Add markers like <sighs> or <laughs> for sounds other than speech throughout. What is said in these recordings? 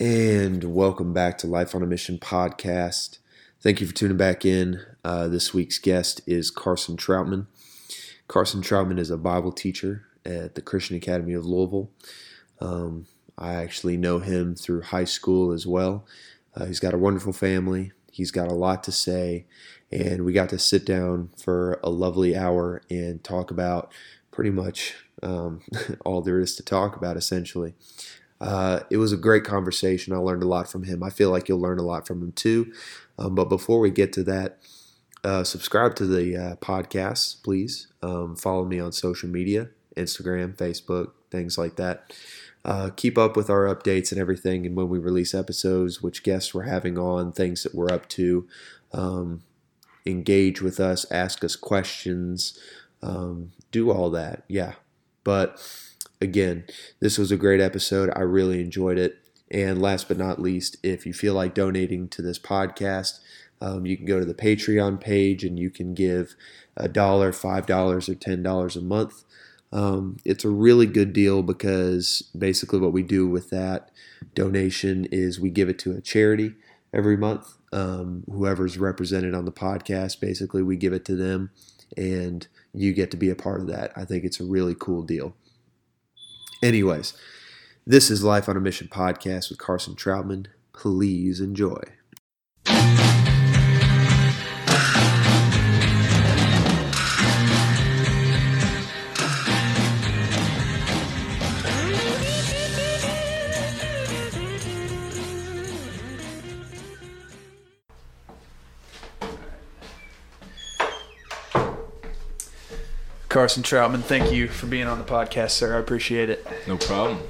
And welcome back to Life on a Mission podcast. Thank you for tuning back in. Uh, this week's guest is Carson Troutman. Carson Troutman is a Bible teacher at the Christian Academy of Louisville. Um, I actually know him through high school as well. Uh, he's got a wonderful family. He's got a lot to say, and we got to sit down for a lovely hour and talk about pretty much um, <laughs> all there is to talk about, essentially. Uh, it was a great conversation. I learned a lot from him. I feel like you'll learn a lot from him too. Um, but before we get to that, uh, subscribe to the uh, podcast, please. Um, follow me on social media Instagram, Facebook, things like that. Uh, keep up with our updates and everything, and when we release episodes, which guests we're having on, things that we're up to. Um, engage with us, ask us questions, um, do all that. Yeah. But again, this was a great episode. I really enjoyed it. And last but not least, if you feel like donating to this podcast, um, you can go to the Patreon page and you can give a dollar, five dollars, or ten dollars a month. Um, it's a really good deal because basically what we do with that donation is we give it to a charity every month. Um, whoever's represented on the podcast, basically, we give it to them, and you get to be a part of that. I think it's a really cool deal. Anyways, this is Life on a Mission podcast with Carson Troutman. Please enjoy. Carson Troutman, thank you for being on the podcast, sir. I appreciate it. No problem.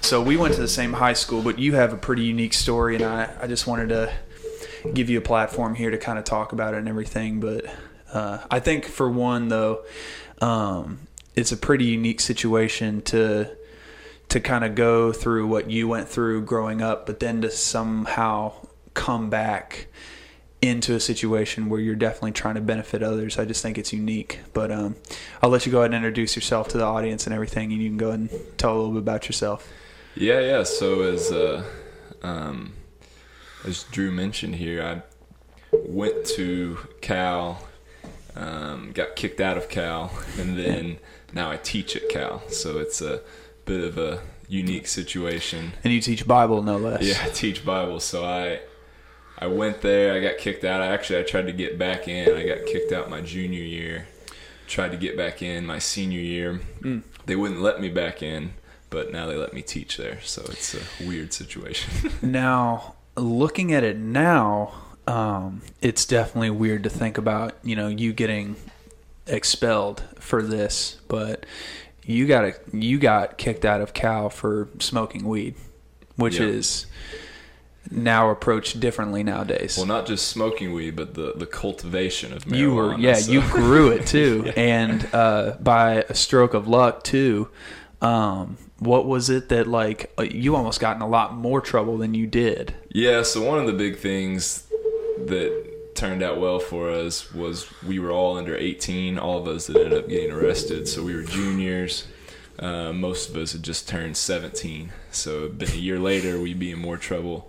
So we went to the same high school, but you have a pretty unique story, and I, I just wanted to give you a platform here to kind of talk about it and everything. But uh, I think for one, though, um, it's a pretty unique situation to to kind of go through what you went through growing up, but then to somehow come back into a situation where you're definitely trying to benefit others. I just think it's unique. But um, I'll let you go ahead and introduce yourself to the audience and everything, and you can go ahead and tell a little bit about yourself. Yeah, yeah. So as uh, um, as Drew mentioned here, I went to Cal, um, got kicked out of Cal, and then now I teach at Cal. So it's a bit of a unique situation. And you teach Bible, no less. Yeah, I teach Bible. So I I went there. I got kicked out. I actually I tried to get back in. I got kicked out my junior year. Tried to get back in my senior year. Mm. They wouldn't let me back in, but now they let me teach there. So it's a weird situation. <laughs> now, looking at it now, um, it's definitely weird to think about. You know, you getting expelled for this, but you got a, you got kicked out of Cal for smoking weed, which yep. is now approached differently nowadays. Well, not just smoking weed, but the, the cultivation of marijuana. You were, yeah, so. you grew it <laughs> too, yeah. and uh, by a stroke of luck too. Um, what was it that like uh, you almost got in a lot more trouble than you did? Yeah, so one of the big things that turned out well for us was we were all under 18. All of us that ended up getting arrested, so we were juniors. Uh, most of us had just turned 17, so been a year later, we'd be in more trouble.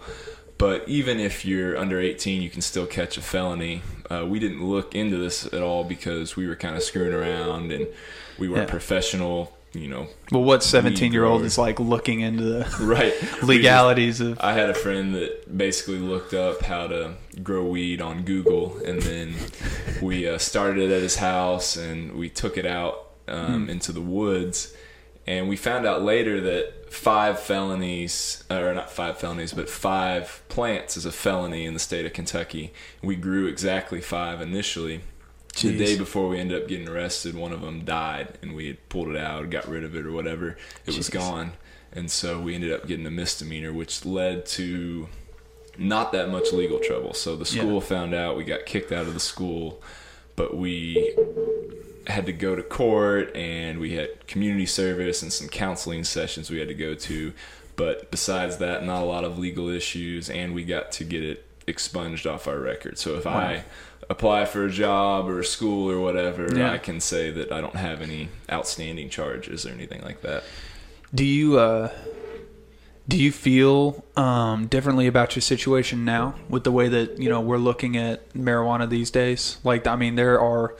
But even if you're under 18, you can still catch a felony. Uh, we didn't look into this at all because we were kind of screwing around and we weren't yeah. professional. You know. Well, what 17 year old is like looking into the <laughs> right <laughs> legalities just, of? I had a friend that basically looked up how to grow weed on Google, and then we uh, started it at his house, and we took it out um, hmm. into the woods and we found out later that five felonies, or not five felonies, but five plants is a felony in the state of Kentucky. We grew exactly five initially. Jeez. The day before we ended up getting arrested, one of them died, and we had pulled it out, got rid of it, or whatever. It Jeez. was gone, and so we ended up getting a misdemeanor, which led to not that much legal trouble. So the school yeah. found out, we got kicked out of the school, but we had to go to court and we had community service and some counseling sessions we had to go to. But besides that, not a lot of legal issues, and we got to get it expunged off our record. So if wow. I apply for a job or a school or whatever, yeah. I can say that I don't have any outstanding charges or anything like that. Do you uh, Do you feel um, differently about your situation now with the way that you know we're looking at marijuana these days? Like, I mean, there are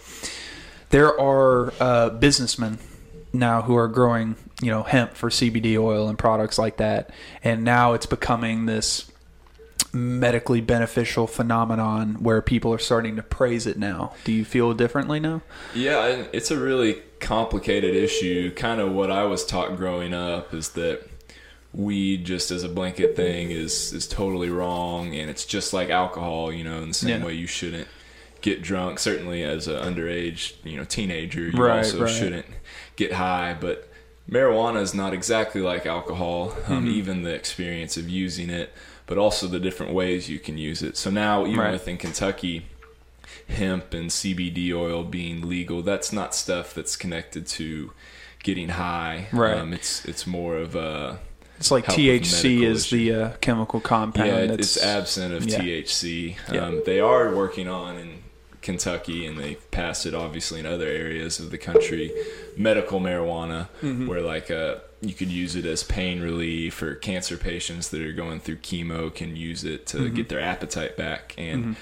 there are uh, businessmen now who are growing you know hemp for CBD oil and products like that, and now it's becoming this medically beneficial phenomenon where people are starting to praise it now. Do you feel differently now? Yeah, it's a really complicated issue. Kind of what I was taught growing up is that weed just as a blanket thing is is totally wrong and it's just like alcohol, you know, in the same Yeah. way you shouldn't get drunk certainly as an underage, you know, teenager, you Right, also right. shouldn't get high, but marijuana is not exactly like alcohol, um, Mm-hmm. even the experience of using it, but also the different ways you can use it. So now, even Right. within Kentucky, hemp and CBD oil being legal, that's not stuff that's connected to getting high. Right. Um, it's it's more of a It's like THC is the uh, chemical compound. yeah, it- it's absent of yeah. THC. Yeah. Um, they are working on in Kentucky, and they've passed it obviously in other areas of the country, medical marijuana, Mm-hmm. where like uh, you could use it as pain relief, or cancer patients that are going through chemo can use it to Mm-hmm. get their appetite back. And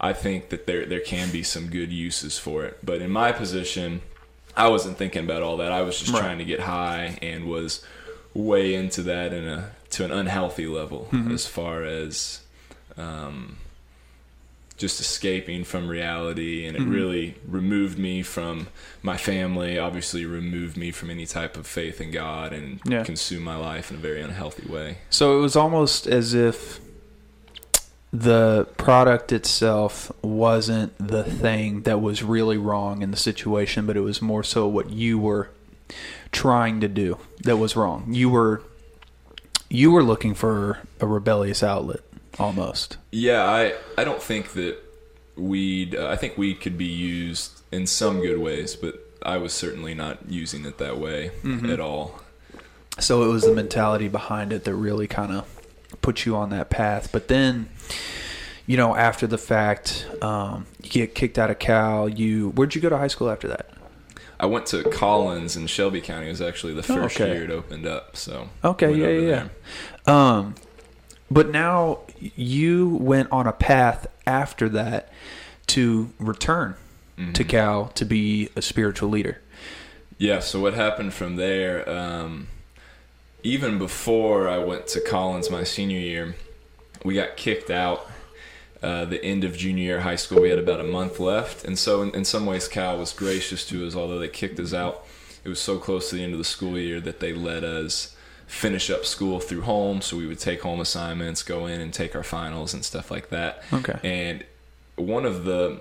I think that there there can be some good uses for it. But in my position, I wasn't thinking about all that. I was just Right. trying to get high and was way into that in a to an unhealthy level Mm-hmm. as far as um, just escaping from reality and it Mm-hmm. really removed me from my family obviously removed me from any type of faith in god and Yeah. consumed my life in a very unhealthy way So it was almost as if the product itself wasn't the thing that was really wrong in the situation, but it was more so what you were trying to do that was wrong. You were you were looking for a rebellious outlet almost. yeah i i don't think that weed uh, i think weed could be used in some good ways but i was certainly not using it that way Mm-hmm. at all So it was the mentality behind it that really kind of put you on that path. But then, you know, after the fact, um, you get kicked out of Cal. You where'd you go to high school after that? I went to Collins in Shelby County. It was actually the first Oh, okay. year it opened up. So Okay, yeah, yeah, yeah. Um, but now you went on a path after that to return Mm-hmm. to Cal to be a spiritual leader. Yeah. So what happened from there? Um, even before I went to Collins my senior year, we got kicked out. Uh, the end of junior year high school, we had about a month left, and so in, in some ways, Cal was gracious to us. Although they kicked us out, it was so close to the end of the school year that they let us finish up school through home. So we would take home assignments, go in and take our finals and stuff like that. Okay. And one of the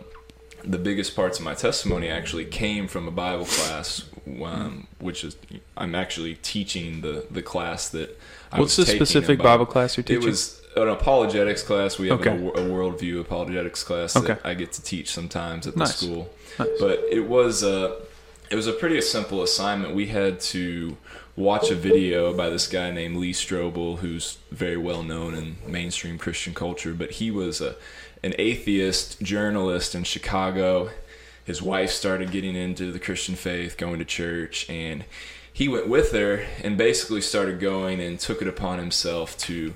the biggest parts of my testimony actually came from a Bible class, um, which is I'm actually teaching the the class that I What's was the specific Bible class you're teaching? It was an apologetics class. We have Okay. a, a worldview apologetics class that Okay. I get to teach sometimes at the Nice. school. Nice. But it was a it was a pretty simple assignment. We had to watch a video by this guy named Lee Strobel, who's very well known in mainstream Christian culture. But he was a an atheist journalist in Chicago. His wife started getting into the Christian faith, going to church, and he went with her and basically started going and took it upon himself to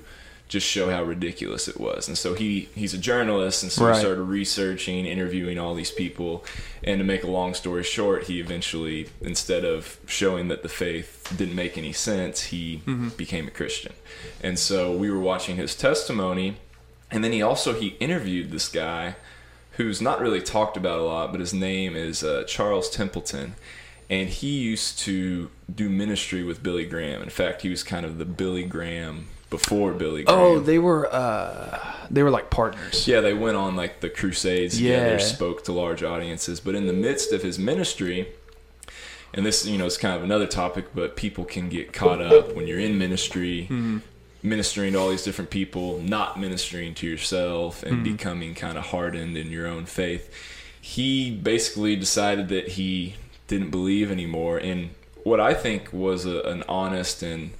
just show how ridiculous it was. And so he he's a journalist, and so Right. he started researching, interviewing all these people. And to make a long story short, he eventually, instead of showing that the faith didn't make any sense, he became a Christian. And so we were watching his testimony, and then he also he interviewed this guy who's not really talked about a lot, but his name is uh, Charles Templeton. And he used to do ministry with Billy Graham. In fact, he was kind of the Billy Graham before Billy Graham. oh, they were uh, they were like partners. Yeah, they went on like the crusades together, Yeah. spoke to large audiences. But in the midst of his ministry, and this, you know, is kind of another topic, but people can get caught up when you're in ministry, ministering to all these different people, not ministering to yourself, and becoming kind of hardened in your own faith. He basically decided that he didn't believe anymore, and what I think was a, an honest and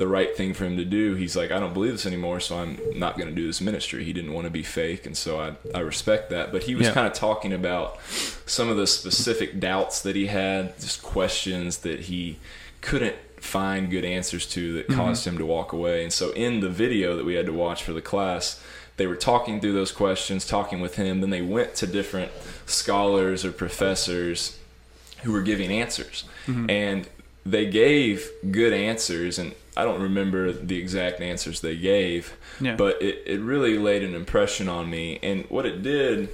the right thing for him to do. He's like, I don't believe this anymore, so I'm not going to do this ministry. He didn't want to be fake, and so I, I respect that. But he was Yeah. kind of talking about some of the specific doubts that he had, just questions that he couldn't find good answers to that mm-hmm. caused him to walk away. And so in the video that we had to watch for the class, they were talking through those questions, talking with him. Then they went to different scholars or professors who were giving answers. Mm-hmm. And they gave good answers. And I don't remember the exact answers they gave, Yeah. but it, it really laid an impression on me. And what it did,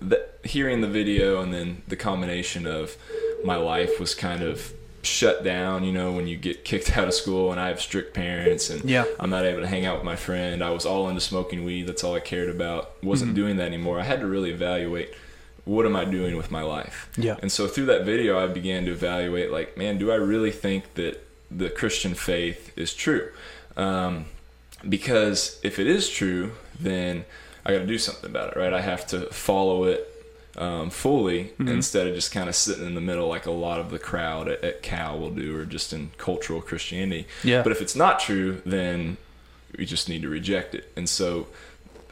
the, hearing the video and then the combination of my life was kind of shut down you know when you get kicked <laughs> out of school and i have strict parents and Yeah. i'm not able to hang out with my friend i was all into smoking weed that's all i cared about wasn't mm-hmm. doing that anymore i had to really evaluate what am i doing with my life Yeah. and so through that video i began to evaluate like man do i really think that the christian faith is true um, because if it is true, then I got to do something about it, right? I have to follow it um, fully instead of just kind of sitting in the middle like a lot of the crowd at, at Cal will do, or just in cultural Christianity. Yeah. But if it's not true, then we just need to reject it. And so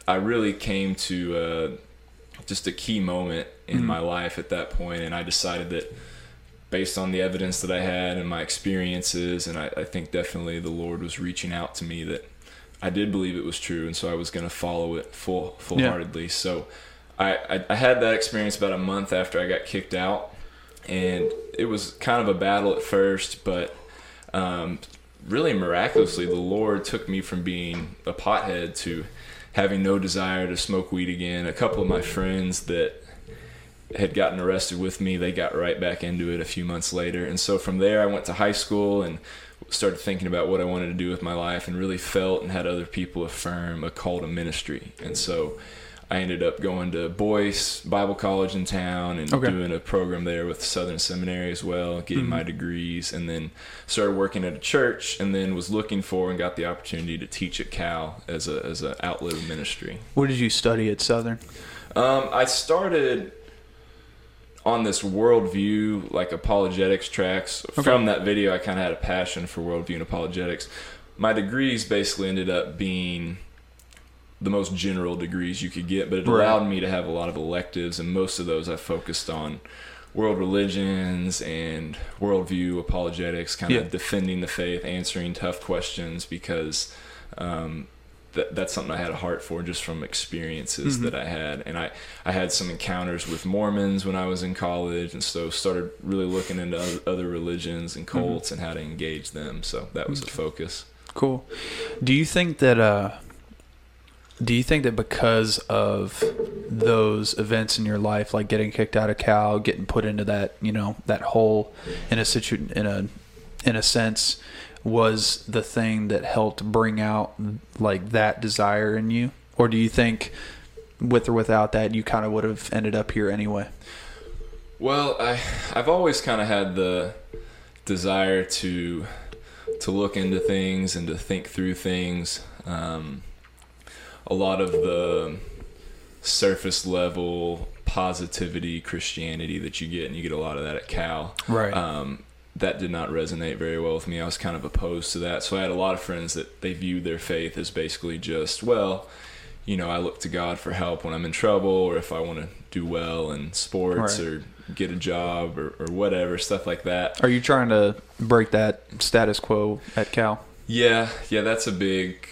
I really came to uh, just a key moment in my life at that point, and I decided that based on the evidence that I had and my experiences, and I, I think definitely the Lord was reaching out to me that I did believe it was true, and so I was going to follow it full full heartedly. So I, I I had that experience about a month after I got kicked out, and it was kind of a battle at first, but um, really miraculously, the Lord took me from being a pothead to having no desire to smoke weed again. A couple of my friends that had gotten arrested with me, they got right back into it a few months later. And so from there, I went to high school and started thinking about what I wanted to do with my life and really felt and had other people affirm a call to ministry. And so I ended up going to Boyce Bible College in town and Okay. doing a program there with Southern Seminary as well, getting my degrees, and then started working at a church, and then was looking for and got the opportunity to teach at Cal as a as an outlet of ministry. What did you study at Southern? Um, I started on this worldview, like apologetics tracks. From that video, I kind of had a passion for worldview and apologetics. My degrees basically ended up being the most general degrees you could get, but it Right. allowed me to have a lot of electives, and most of those I focused on world religions and worldview apologetics, kind Yeah. of defending the faith, answering tough questions because um, that, that's something I had a heart for just from experiences that I had. And I, I had some encounters with Mormons when I was in college, and so started really looking into other, other religions and cults and how to engage them. So that was a focus. Cool. Do you think that uh do you think that because of those events in your life like getting kicked out of Cal, getting put into that, you know, that hole in a situ in a in a sense was the thing that helped bring out like that desire in you? Or do you think with or without that you kind of would have ended up here anyway? Well, I I've always kind of had the desire to to look into things and to think through things. Um, a lot of the surface level positivity Christianity that you get, and you get a lot of that at Cal. Right. Um, that did not resonate very well with me. I was kind of opposed to that. So I had a lot of friends that they viewed their faith as basically just, well, you know, I look to God for help when I'm in trouble or if I want to do well in sports Right. or get a job or, or whatever, stuff like that. Are you trying to break that status quo at Cal? Yeah, yeah, that's a big.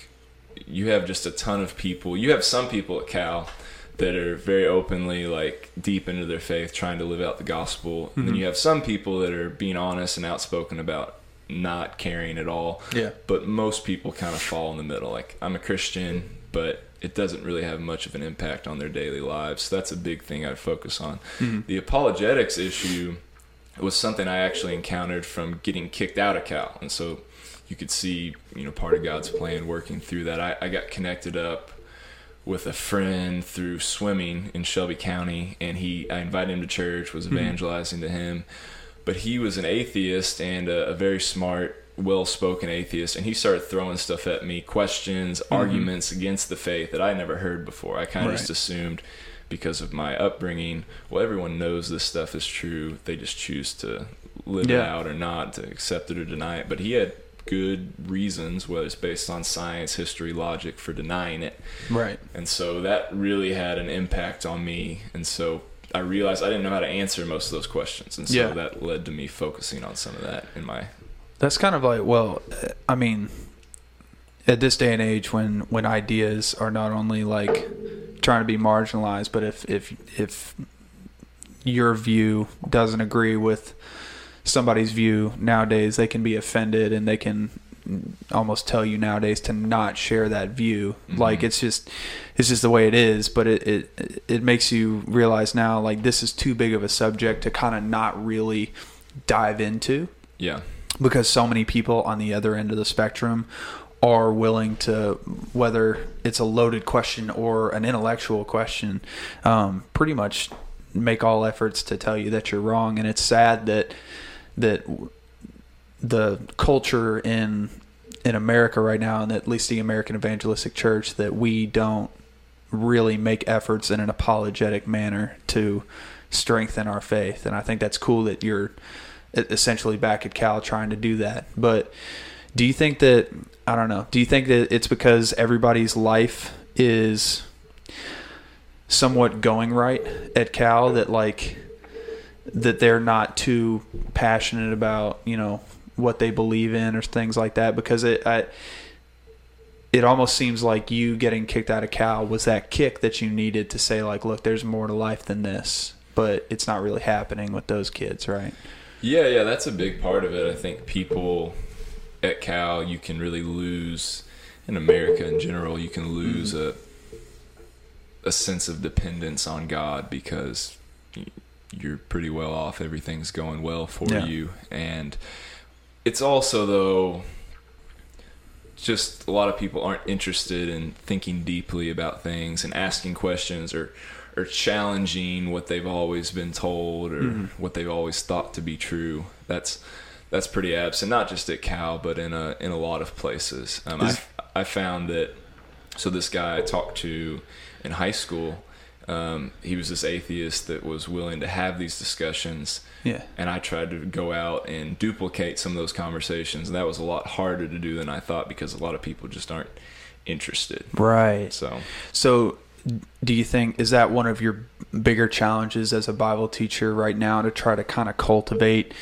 You have just a ton of people. You have some people at Cal that are very openly like deep into their faith, trying to live out the gospel, and then mm-hmm. you have some people that are being honest and outspoken about not caring at all. Yeah. But most people kind of fall in the middle. Like I'm a Christian, but it doesn't really have much of an impact on their daily lives. So that's a big thing I focus on. Mm-hmm. The apologetics issue was something I actually encountered from getting kicked out of Cal, and so you could see, you know, part of God's plan working through that. I, I got connected up with a friend through swimming in Shelby County, and he I invited him to church, was hmm. evangelizing to him, but he was an atheist and a, a very smart, well-spoken atheist, and he started throwing stuff at me, questions, hmm. arguments against the faith that I never heard before. I kind of Right. just assumed because of my upbringing, well, everyone knows this stuff is true. They just choose to live it out or not, to accept it or deny it. But he had good reasons, whether it's based on science, history, logic, for denying it. Right. And so that really had an impact on me. And so I realized I didn't know how to answer most of those questions. And so Yeah. that led to me focusing on some of that in my That's kind of like, well, I mean, at this day and age, when when ideas are not only like trying to be marginalized, but if if if your view doesn't agree with somebody's view nowadays, they can be offended and they can almost tell you nowadays to not share that view. Mhm. Like it's just it's just the way it is. But it, it it makes you realize now like this is too big of a subject to kind of not really dive into Yeah. because so many people on the other end of the spectrum are willing to whether it's a loaded question or an intellectual question um, pretty much make all efforts to tell you that you're wrong and it's sad that that the culture in in America right now and at least the American Evangelistic Church that we don't really make efforts in an apologetic manner to strengthen our faith and I think that's cool that you're essentially back at Cal trying to do that. But do you think that I don't know? Do you think that it's because everybody's life is somewhat going right at Cal that like that they're not too passionate about you know what they believe in or things like that? Because it I, it almost seems like you getting kicked out of Cal was that kick that you needed to say like, look, there's more to life than this. But it's not really happening with those kids, right? Yeah, yeah, that's a big part of it. I think people at Cal, you can really lose in America in general. You can lose a a sense of dependence on God because you're pretty well off. Everything's going well for Yeah. you, and it's also though just a lot of people aren't interested in thinking deeply about things and asking questions or or challenging what they've always been told or what they've always thought to be true. That's that's pretty absent, not just at Cal, but in a in a lot of places. Um, I I found that. So this guy I talked to in high school, um, he was this atheist that was willing to have these discussions Yeah. and I tried to go out and duplicate some of those conversations. And that was a lot harder to do than I thought because a lot of people just aren't interested. Right. So So, do you think is that one of your bigger challenges as a Bible teacher right now to try to kind of cultivate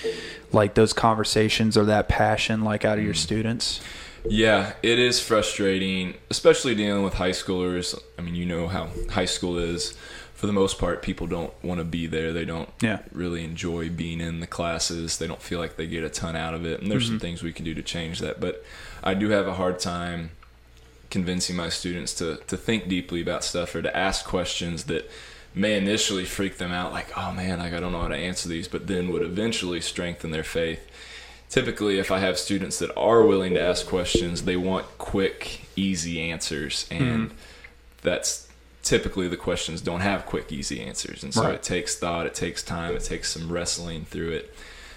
like those conversations or that passion like out of your students? Yeah, it is frustrating, especially dealing with high schoolers. I mean, you know how high school is. For the most part, people don't want to be there. They don't Yeah. really enjoy being in the classes. They don't feel like they get a ton out of it. And there's some Mm-hmm. things we can do to change that. But I do have a hard time convincing my students to, to think deeply about stuff or to ask questions that may initially freak them out like oh man like i don't know how to answer these but then would eventually strengthen their faith typically if i have students that are willing to ask questions they want quick easy answers and that's typically the questions don't have quick easy answers and so Right. it takes thought it takes time it takes some wrestling through it.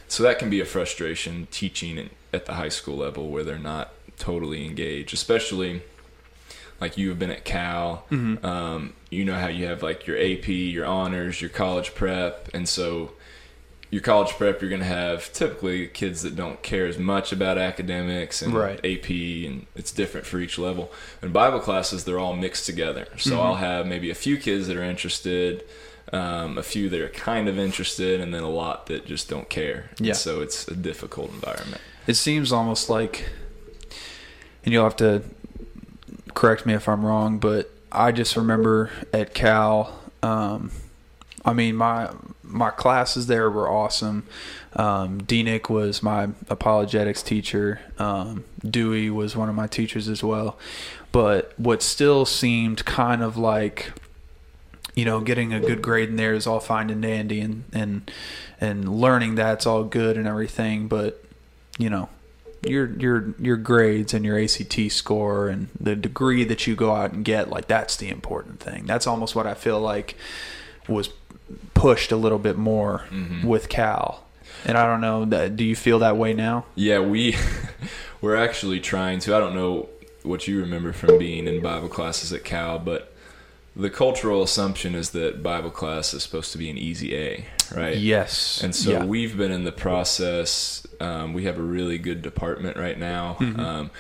So that can be a frustration teaching at the high school level where they're not totally engaged especially like you have been at cal um, you know how you have like your ap your honors your college prep and so your college prep you're going to have typically kids that don't care as much about academics and Right. ap and it's different for each level in bible classes they're all mixed together so i'll have maybe a few kids that are interested um, a few that are kind of interested and then a lot that just don't care And Yeah. so it's a difficult environment It seems almost like, and you'll have to correct me if I'm wrong, but I just remember at Cal. Um, I mean, my my classes there were awesome. Um, Nick was my apologetics teacher. Um, Dewey was one of my teachers as well. But what still seemed kind of like, you know, getting a good grade in there is all fine and dandy, and and and learning that's all good and everything. But you know, your your your grades and your ACT score and the degree that you go out and get, like that's the important thing. That's almost what I feel like was pushed a little bit more with Cal. And I don't know, do you feel that way now? Yeah, we <laughs> we're actually trying to. I don't know what you remember from being in Bible classes at Cal, but the cultural assumption is that Bible class is supposed to be an easy A, right? Yes. And so Yeah. we've been in the process. Um, we have a really good department right now. Mm-hmm. Um,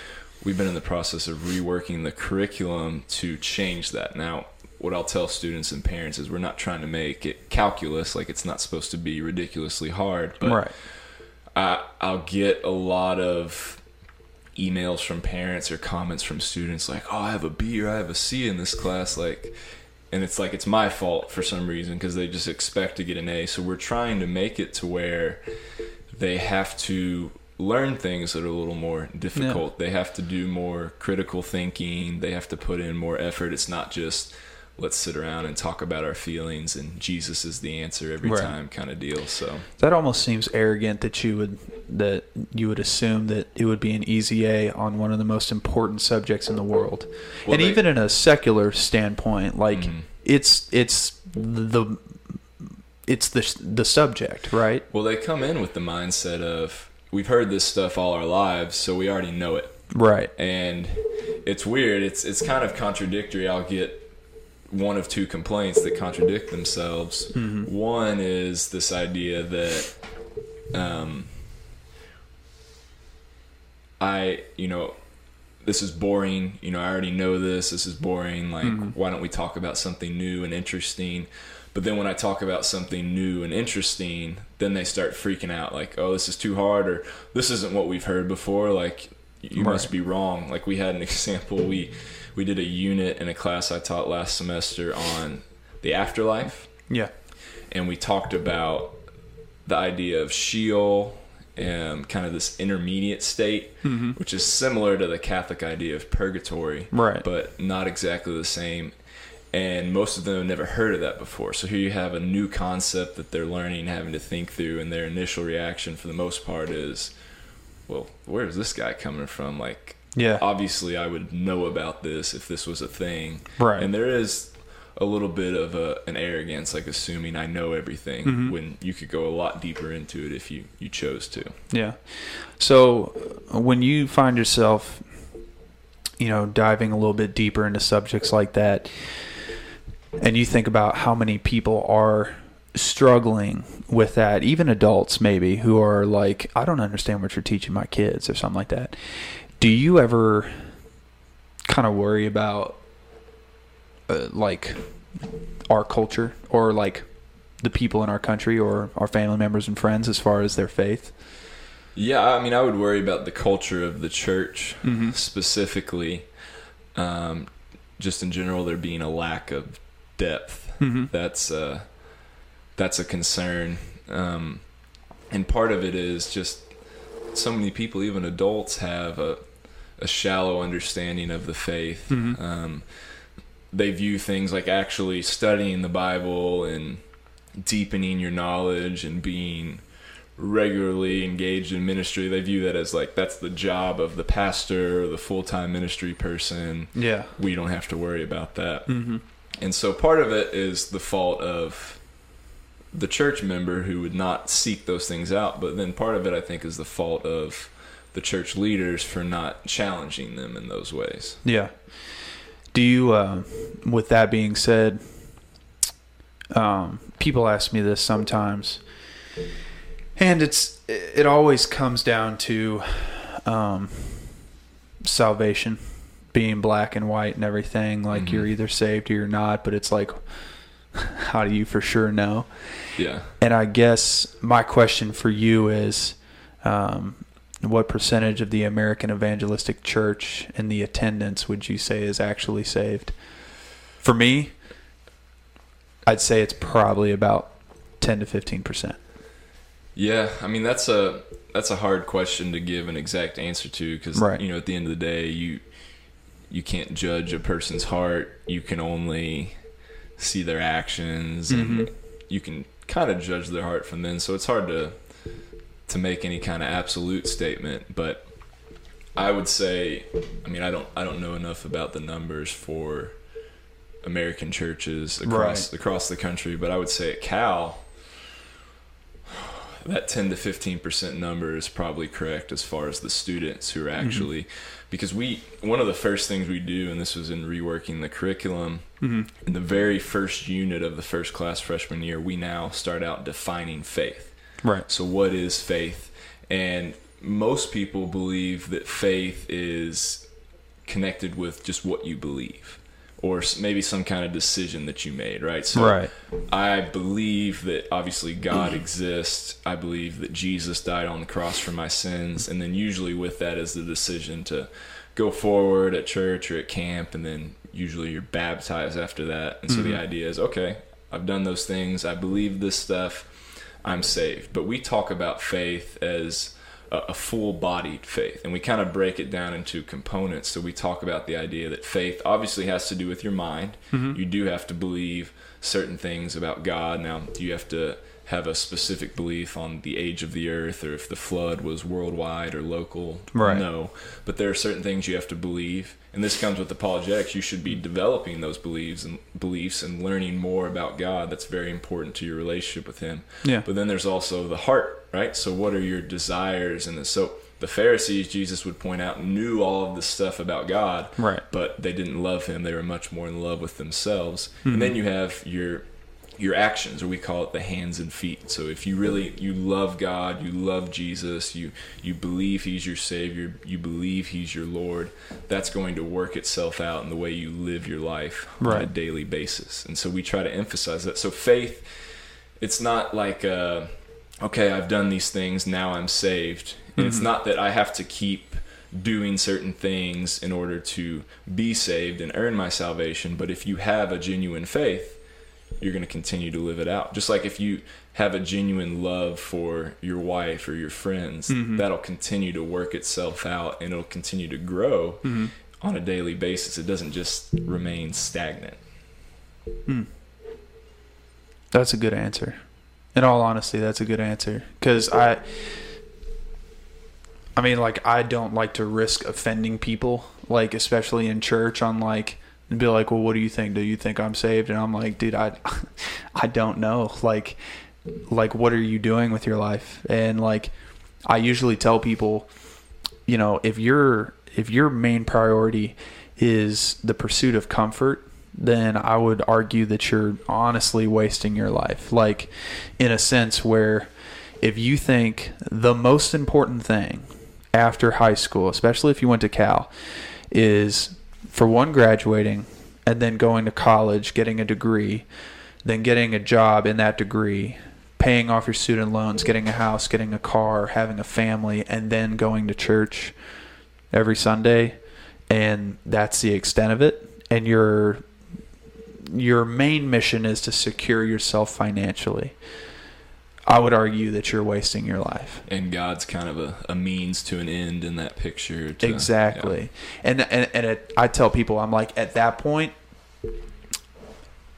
we've been in the process of reworking the curriculum to change that. Now, what I'll tell students and parents is we're not trying to make it calculus, like it's not supposed to be ridiculously hard, but right. I, I'll get a lot of emails from parents or comments from students like, "Oh, I have a B or I have a C in this class," like, and it's like it's my fault for some reason because they just expect to get an A. So we're trying to make it to where they have to learn things that are a little more difficult. They have to do more critical thinking. They have to put in more effort. It's not just let's sit around and talk about our feelings and Jesus is the answer every Right. time kind of deal. So That almost seems arrogant that you would that you would assume that it would be an easy A on one of the most important subjects in the world. Well, and they- even in a secular standpoint, like Mhm. it's it's the it's the the subject, right? Well, they come in with the mindset of we've heard this stuff all our lives, so we already know it. Right. And it's weird. It's it's kind of contradictory. I'll get one of two complaints that contradict themselves. One is this idea that um, I, you know, this is boring. You know, I already know this. This is boring. Like, why don't we talk about something new and interesting? But then when I talk about something new and interesting, then they start freaking out like, oh, this is too hard or this isn't what we've heard before. Like, you must be wrong. Like, we had an <laughs> example. We, we did a unit in a class I taught last semester on the afterlife Yeah. and we talked about the idea of Sheol and kind of this intermediate state, mm-hmm. which is similar to the Catholic idea of purgatory, Right. But not exactly the same. And most of them have never heard of that before. So here you have a new concept that they're learning, having to think through, and their initial reaction, for the most part, is, "Well, where's this guy coming from?" Like, Yeah. obviously I would know about this if this was a thing. Right. And there is a little bit of a, an arrogance, like assuming I know everything Mm-hmm. when you could go a lot deeper into it if you, you chose to. Yeah. So uh, when you find yourself, you know, diving a little bit deeper into subjects like that, and you think about how many people are struggling with that, even adults maybe who are like, I don't understand what you're teaching my kids or something like that. Do you ever kind of worry about uh, like our culture or like the people in our country or our family members and friends as far as their faith? Yeah, I mean, I would worry about the culture of the church Mm-hmm. specifically. Um, just in general, there being a lack of depth. Mm-hmm. That's uh, that's a concern, um, and part of it is just so many people, even adults, have a a shallow understanding of the faith. Mhm. Um, they view things like actually studying the Bible and deepening your knowledge and being regularly engaged in ministry. They view that as like that's the job of the pastor or the full time ministry person. Yeah. We don't have to worry about that. Mm-hmm. And so part of it is the fault of the church member who would not seek those things out, but then part of it I think is the fault of the church leaders for not challenging them in those ways. Yeah. Do you, uh, with that being said, um, people ask me this sometimes, and it's it always comes down to um, salvation, being black and white and everything. Like Mhm. you're either saved or you're not, but it's like, <laughs> how do you for sure know? Yeah. And I guess my question for you is um, what percentage of the American Evangelistic Church and the attendance would you say is actually saved? For me, I'd say it's probably about 10 to 15%. Yeah, I mean that's a that's a hard question to give an exact answer to because Right. you know at the end of the day you you can't judge a person's heart. You can only see their actions, and Mhm. you can kind of judge their heart from then. So it's hard to to make any kind of absolute statement. But I would say, I mean, I don't I don't know enough about the numbers for American churches across across the country, but I would say at Cal that 10 to 15% number is probably correct as far as the students who are mm-hmm. actually because we one of the first things we do and this was in reworking the curriculum Mm-hmm. in the very first unit of the first class freshman year we now start out defining faith Right. so what is faith and most people believe that faith is connected with just what you believe or maybe some kind of decision that you made, right? So Right. I believe that obviously God exists. I believe that Jesus died on the cross for my sins, and then usually with that is the decision to go forward at church or at camp, and then usually you're baptized after that. And so the mm-hmm. idea is, okay, I've done those things. I believe this stuff. I'm saved. But we talk about faith as a, a full-bodied faith, and we kind of break it down into components. So we talk about the idea that faith obviously has to do with your mind. Mm-hmm. You do have to believe certain things about God. Now, you have to have a specific belief on the age of the earth or if the flood was worldwide or local? Right. No. But there are certain things you have to believe. And this comes with apologetics. You should be developing those beliefs and beliefs and learning more about God. That's very important to your relationship with Him. Yeah. But then there's also the heart, right? So what are your desires and so the Pharisees, Jesus would point out, knew all of this stuff about God, Right. but they didn't love Him. They were much more in love with themselves. Mm-hmm. And then you have your your actions or we call it the hands and feet. So if you really you love god you love jesus you you believe he's your savior you believe he's your lord that's going to work itself out in the way you live your life on a daily basis. And so we try to emphasize that. So faith it's not like uh, okay i've done these things now i'm saved. And it's not that i have to keep doing certain things in order to be saved and earn my salvation but if you have a genuine faith you're going to continue to live it out. Just like if you have a genuine love for your wife or your friends, mm-hmm. that'll continue to work itself out and it'll continue to grow mm-hmm. on a daily basis. It doesn't just remain stagnant. Hmm. That's a good answer. In all honesty, that's a good answer because I, I mean, like I don't like to risk offending people, like especially in church. On like, and be like, well, what do you think? Do you think I'm saved? And I'm like, dude, I, <laughs> I don't know. Like, like what are you doing with your life? And like, I usually tell people, you know, if your if your main priority is the pursuit of comfort, then I would argue that you're honestly wasting your life. Like, in a sense, where if you think the most important thing after high school, especially if you went to Cal, is for one, graduating and then going to college, getting a degree, then getting a job in that degree, paying off your student loans, getting a house, getting a car, having a family, and then going to church every Sunday, and that's the extent of it. And your your main mission is to secure yourself financially. I would argue that you're wasting your life. And God's kind of a, a means to an end in that picture. To, exactly. And and and it, I tell people I'm like at that point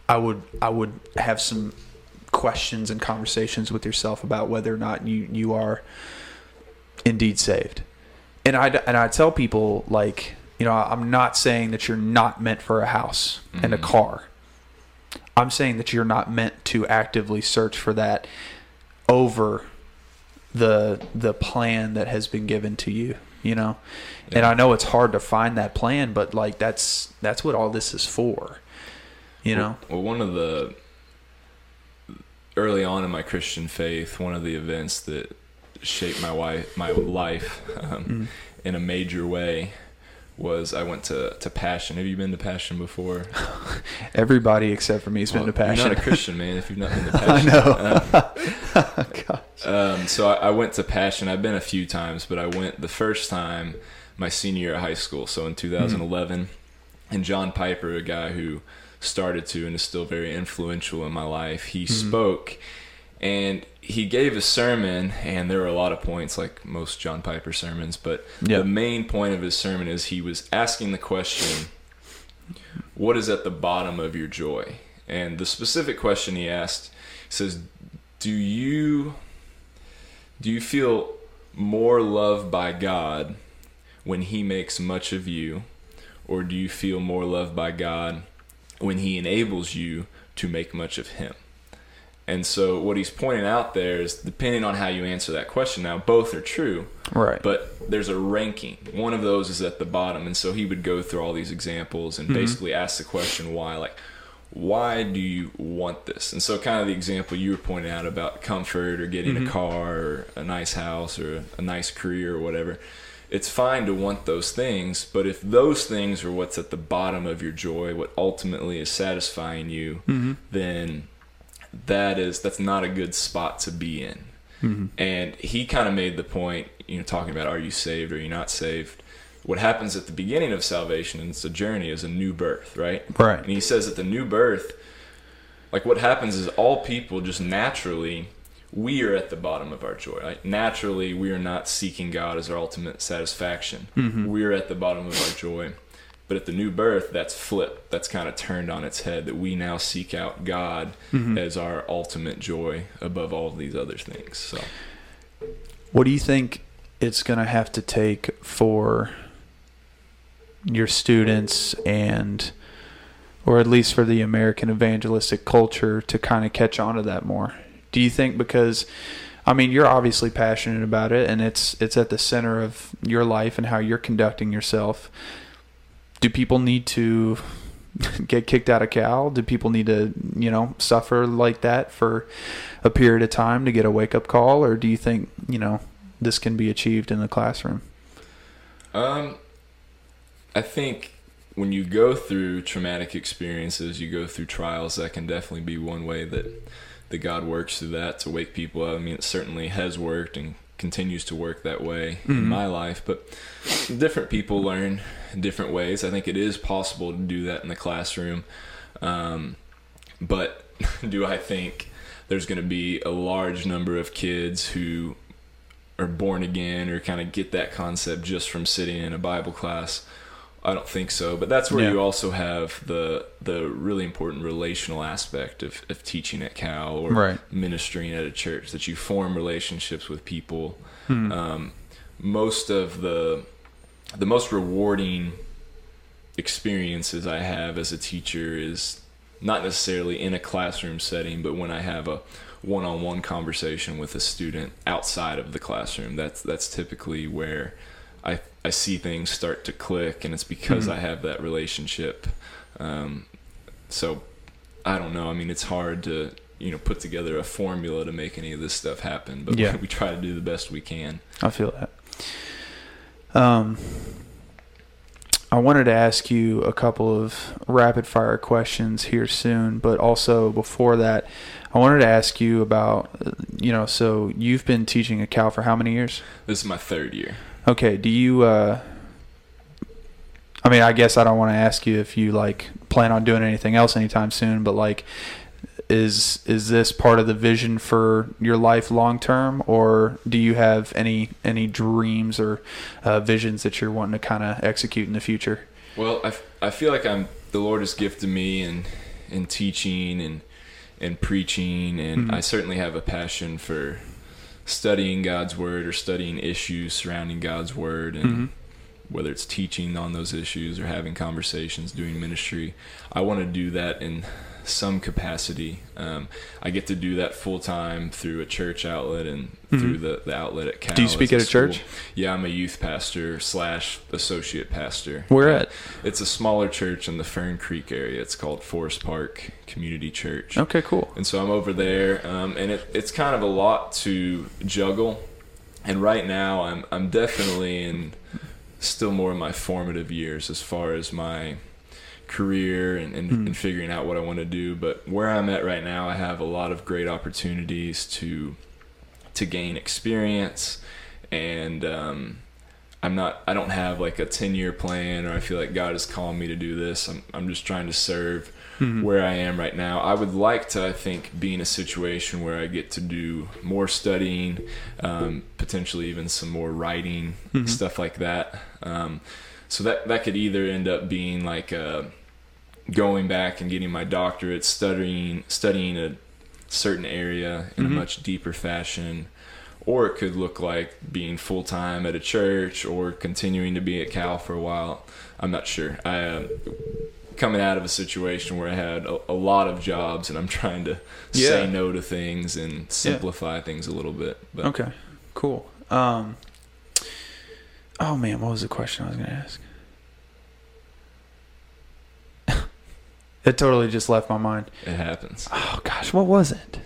I would I would have some questions and conversations with yourself about whether or not you you are indeed saved. And I and I tell people like, you know, I'm not saying that you're not meant for a house and a Mhm. car. I'm saying that you're not meant to actively search for that over the the plan that has been given to you, you know. And I know it's hard to find that plan, but like that's that's what all this is for. You know. Well, one of the early on in my Christian faith, one of the events that shaped my wife, my life <laughs> um, Mm. in a major way was I went to, to Passion. Have you been to Passion before? <laughs> Everybody except for me has been to passion. You're not a Christian, man. If you've not been to <laughs> I Passion, know. Um, <laughs> Gosh. um, so I, I went to Passion. I've been a few times, but I went the first time my senior year of high school, so in 2011. And John Piper, a guy who started to and is still very influential in my life, he spoke and he gave a sermon, and there were a lot of points, like most John Piper sermons, but Yeah. the main point of his sermon is he was asking the question, What is at the bottom of your joy? And the specific question he asked says, Do you do you feel more loved by God when he makes much of you or do you feel more loved by God when he enables you to make much of him? And so what he's pointing out there is depending on how you answer that question now both are true Right. but there's a ranking. One of those is at the bottom, and so he would go through all these examples and basically ask the question why, like, why do you want this? And so, kind of the example you were pointing out about comfort or getting a car or a nice house or a nice career or whatever. it's fine to want those things, but if those things are what's at the bottom of your joy, what ultimately is satisfying you, Mm-hmm. then that is that's not a good spot to be in. Mm-hmm. And he kind of made the point, you know, talking about are you saved or are you not saved? What happens at the beginning of salvation, and it's a journey, is a new birth, right? Right. And he says that the new birth, like what happens is all people just naturally, we are at the bottom of our joy. Right? Naturally, we are not seeking God as our ultimate satisfaction. We are at the bottom of our joy. But at the new birth, that's flipped. That's kind of turned on its head. That we now seek out God mm-hmm. as our ultimate joy above all these other things. So What do you think it's going to have to take for your students and or at least for the American evangelistic culture to kind of catch on to that more? Do you think because I mean, you're obviously passionate about it and it's it's at the center of your life and how you're conducting yourself. Do people need to <laughs> get kicked out of Cal? Do people need to, you know, suffer like that for a period of time to get a wake up call or do you think, you know, this can be achieved in the classroom? Um, I think when you go through traumatic experiences, you go through trials. That can definitely be one way that that God works through that to wake people up. I mean, it certainly has worked and continues to work that way in my life. But different people learn different ways. I think it is possible to do that in the classroom. Um, but <laughs> do I think there's going to be a large number of kids who are born again or kind of get that concept just from sitting in a Bible class. I don't think so, but that's where Yeah. you also have the the really important relational aspect of, of teaching at Cal or Right. ministering at a church that you form relationships with people. Hmm. Um, most of the the most rewarding experiences I have as a teacher is not necessarily in a classroom setting, but when I have a one-on-one conversation with a student outside of the classroom. That's that's typically where I I see things start to click, and it's because Mhm. I have that relationship. Um, so I don't know. I mean, it's hard to you know put together a formula to make any of this stuff happen, but Yeah. <laughs> we try to do the best we can. I feel that. Um, I wanted to ask you a couple of rapid fire questions here soon, but also before that, I wanted to ask you about, you know, so you've been teaching at Cal for how many years? This is my third year. Okay, do you, uh, I mean, I guess I don't want to ask you if you like plan on doing anything else anytime soon, but like, is is this part of the vision for your life long term, or do you have any any dreams or uh, visions that you're wanting to kind of execute in the future? Well, I, f- I feel like I'm the Lord has gifted me in in teaching and and preaching, and Mhm. I certainly have a passion for studying God's word or studying issues surrounding God's word, and Mhm. whether it's teaching on those issues or having conversations, doing ministry. I want to do that in some capacity. Um, I get to do that full time through a church outlet and Mhm. through the, the outlet at Cal. Do you speak at a church? Yeah, I'm a youth pastor slash associate pastor. Where at? it's a smaller church in the Fern Creek area. It's called Forest Park Community Church. Okay, cool. And so I'm over there, um, and it, it's kind of a lot to juggle. And right now, I'm I'm definitely in still more in my formative years as far as my career and, and, Mhm. and figuring out what I want to do. But where I'm at right now, I have a lot of great opportunities to to gain experience, and um, I'm not. I don't have like a 10 year plan, or I feel like God is calling me to do this. I'm I'm just trying to serve Mhm. where I am right now. I would like to, I think, be in a situation where I get to do more studying, um, potentially even some more writing, Mhm. stuff like that. Um, so that that could either end up being like uh, going back and getting my doctorate, studying studying a certain area in Mhm. a much deeper fashion. Or it could look like being full time at a church, or continuing to be at Cal for a while. I'm not sure. I uh, coming out of a situation where I had a, a lot of jobs and I'm trying to Yeah. say no to things and simplify things a little bit. But Okay, cool. Um, oh man, what was the question I was going to ask? <laughs> it totally just left my mind. it happens. Oh gosh, what was it?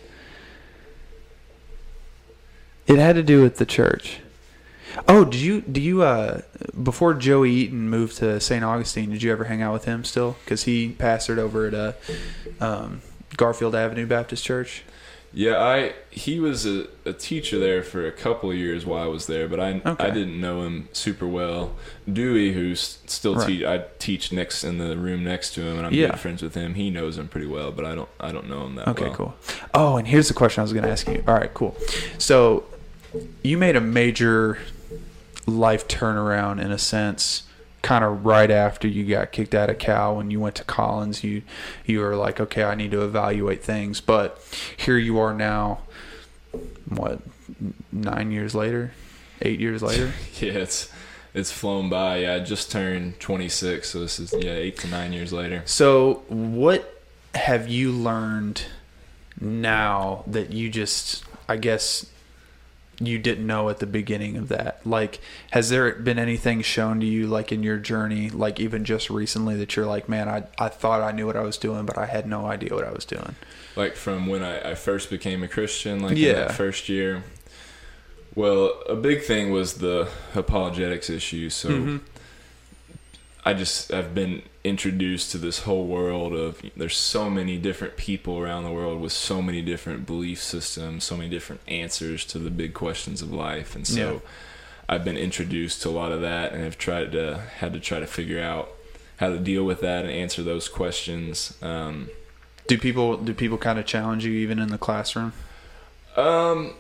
It had to do with the church. Oh, did you do you uh before Joey Eaton moved to St. Augustine? Did you ever hang out with him still? Because he pastored over at uh, um, Garfield Avenue Baptist Church. Yeah, I he was a, a teacher there for a couple of years while I was there, but I Okay. I didn't know him super well. Dewey, who's still Right. teach, I teach next in the room next to him, and I'm Yeah. good friends with him. He knows him pretty well, but I don't I don't know him that well. Okay, well. cool. Oh, and here's the question I was going to ask you. All right, cool. So you made a major life turnaround in a sense kind of right after you got kicked out of Cal when you went to Collins you you were like okay I need to evaluate things but here you are now what 9 years later 8 years later <laughs> Yeah, it's it's flown by. Yeah, I just turned 26, so this is yeah eight to nine years later. So, what have you learned now that you just, I guess, you didn't know at the beginning of that? Like, has there been anything shown to you, like in your journey, like even just recently, that you're like, man, I, I thought I knew what I was doing, but I had no idea what I was doing? Like from when I, I first became a Christian, like in Yeah. that first year. Well, a big thing was the apologetics issue. So Mm-hmm. I just I've been introduced to this whole world of there's so many different people around the world with so many different belief systems, so many different answers to the big questions of life, and so Yeah. I've been introduced to a lot of that, and have tried to had to try to figure out how to deal with that and answer those questions. Um, Do people do people kind of challenge you even in the classroom? Um,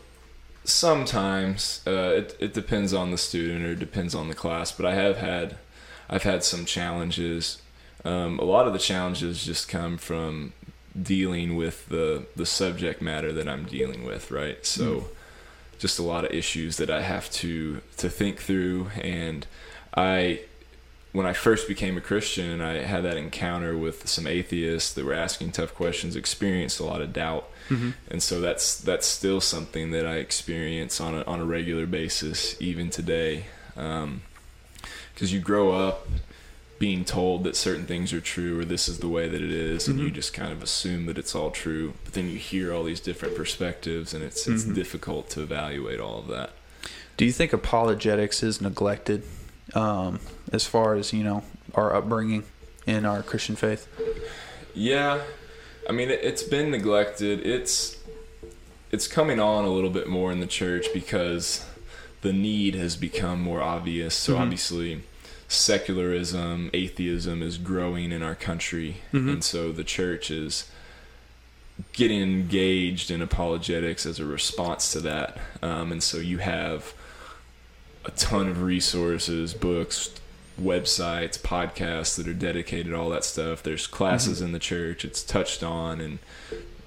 sometimes uh, it it depends on the student or it depends on the class, but I have had I've had some challenges. Um, a lot of the challenges just come from dealing with the the subject matter that I'm dealing with, right? So just a lot of issues that I have to to think through and I when I first became a Christian and I had that encounter with some atheists that were asking tough questions, experienced a lot of doubt Mm-hmm. and so that's that's still something that I experience on a on a regular basis even today, because you grow up being told that certain things are true or this is the way that it is, and you Mhm. just kind of assume that it's all true. But then you hear all these different perspectives, and it's it's Mhm. difficult to evaluate all of that. Do you think apologetics is neglected um, as far as you know our upbringing in our Christian faith? Yeah, I mean it, it's been neglected. It's it's coming on a little bit more in the church because the need has become more obvious. So Mhm. obviously, secularism, atheism is growing in our country, Mhm. and so the church is getting engaged in apologetics as a response to that. Um, and so you have a ton of resources, books, websites, podcasts that are dedicated all that stuff. There's classes in the church. It's touched on, and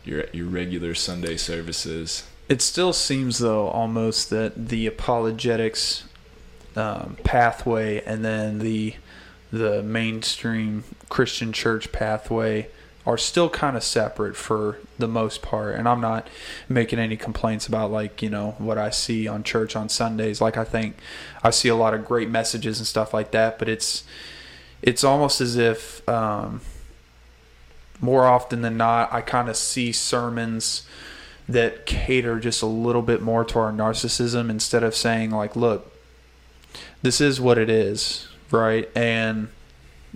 your your regular Sunday services. It still seems though almost that the apologetics um, pathway and then the the mainstream Christian church pathway are still kind of separate for the most part. And I'm not making any complaints about like you know what I see on church on Sundays. Like I think I see a lot of great messages and stuff like that, but it's it's almost as if um, more often than not I kind of see sermons that cater just a little bit more to our narcissism instead of saying like look this is what it is right and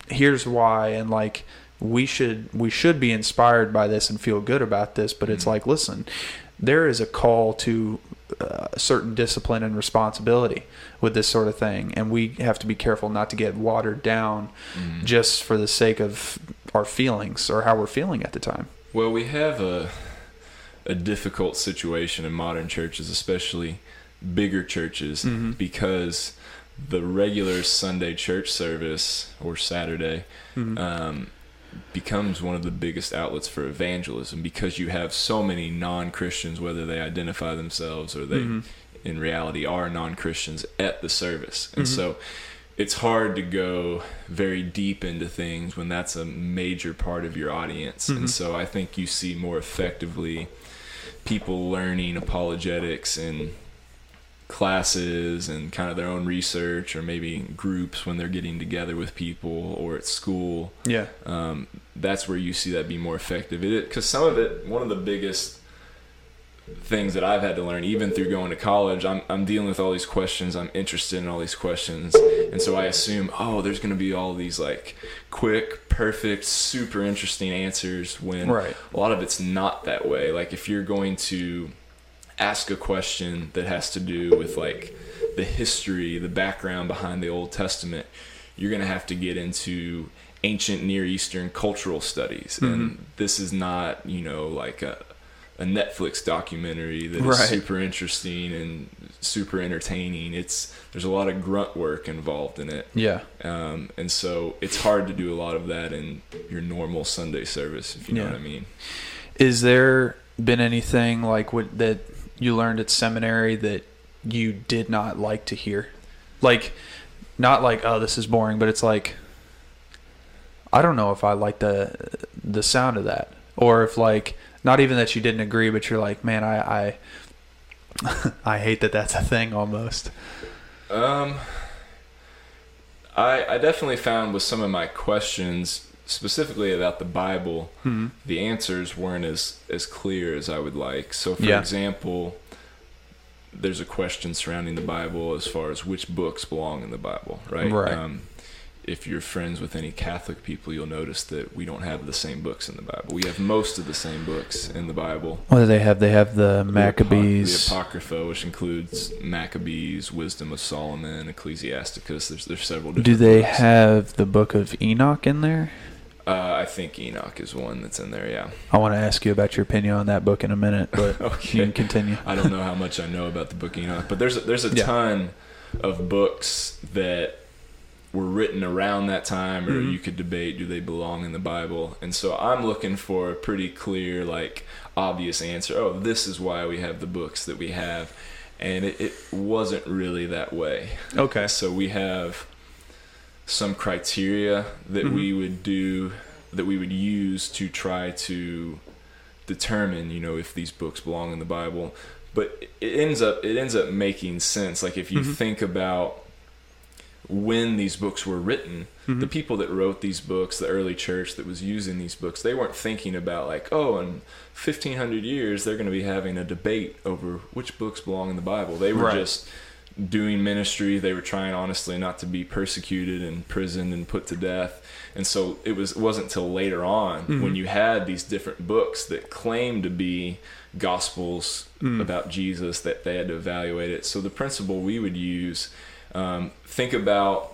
here's why and like we should we should be inspired by this and feel good about this but it's Mhm. like listen there is a call to uh, certain discipline and responsibility with this sort of thing and we have to be careful not to get watered down just for the sake of our feelings or how we're feeling at the time Well, we have a a difficult situation in modern churches, especially bigger churches, Mhm. because the regular Sunday church service or Saturday Mhm. um, becomes one of the biggest outlets for evangelism because you have so many non Christians, whether they identify themselves or they Mhm. in reality are non Christians at the service. And Mhm. so it's hard to go very deep into things when that's a major part of your audience. And so I think you see more effectively people learning apologetics and classes and kind of their own research or maybe groups when they're getting together with people or at school yeah um, that's where you see that be more effective. It because some of it, one of the biggest things that I've had to learn, even through going to college. I'm, I'm dealing with all these questions. I'm interested in all these questions. And so I assume, oh, there's going to be all these like quick, perfect, super interesting answers when Right. a lot of it's not that way. Like if you're going to ask a question that has to do with like the history, the background behind the Old Testament, you're going to have to get into ancient Near Eastern cultural studies. And this is not, you know, like a, a Netflix documentary that is Right. super interesting and super entertaining. It's there's a lot of grunt work involved in it. Yeah. Um, and so it's hard to do a lot of that in your normal Sunday service, if you know what I mean. Is there been anything like what that you learned at seminary that you did not like to hear? Like not like oh this is boring, but it's like I don't know if I like the the sound of that or if like not even that you didn't agree but you're like man I I <laughs> I hate that that's a thing almost. Um, I I definitely found with some of my questions, specifically about the Bible, Hmm. the answers weren't as as clear as I would like. So, for Yeah. example, there's a question surrounding the Bible as far as which books belong in the Bible, right? Right. Um, if you're friends with any Catholic people, you'll notice that we don't have the same books in the Bible. We have most of the same books in the Bible. What do they have? They have the Maccabees. the Apocrypha, which includes Maccabees, Wisdom of Solomon, Ecclesiasticus. There's there's several. Different Do they books. have the book of Enoch in there? Uh, I think Enoch is one that's in there. Yeah. I want to ask you about your opinion on that book in a minute, but <laughs> Okay. you can continue. I don't know how much I know about the book Enoch, but there's a, there's a Yeah. ton of books that were written around that time, or Mhm. you could debate do they belong in the Bible. And so I'm looking for a pretty clear, like obvious answer. Oh, this is why we have the books that we have, and it, it wasn't really that way. Okay. So we have some criteria that Mhm. we would do that we would use to try to determine, you know, if these books belong in the Bible. But it ends up it ends up making sense. Like if you Mhm. think about when these books were written, Mhm. the people that wrote these books, the early church that was using these books, they weren't thinking about like, oh, in 1500 years they're going to be having a debate over which books belong in the Bible. They were Right. just doing ministry. They were trying honestly not to be persecuted and imprisoned and put to death. And so it was it wasn't until later on Mhm. when you had these different books that claimed to be gospels Mm. about Jesus that they had to evaluate it. So the principle we would use, um, think about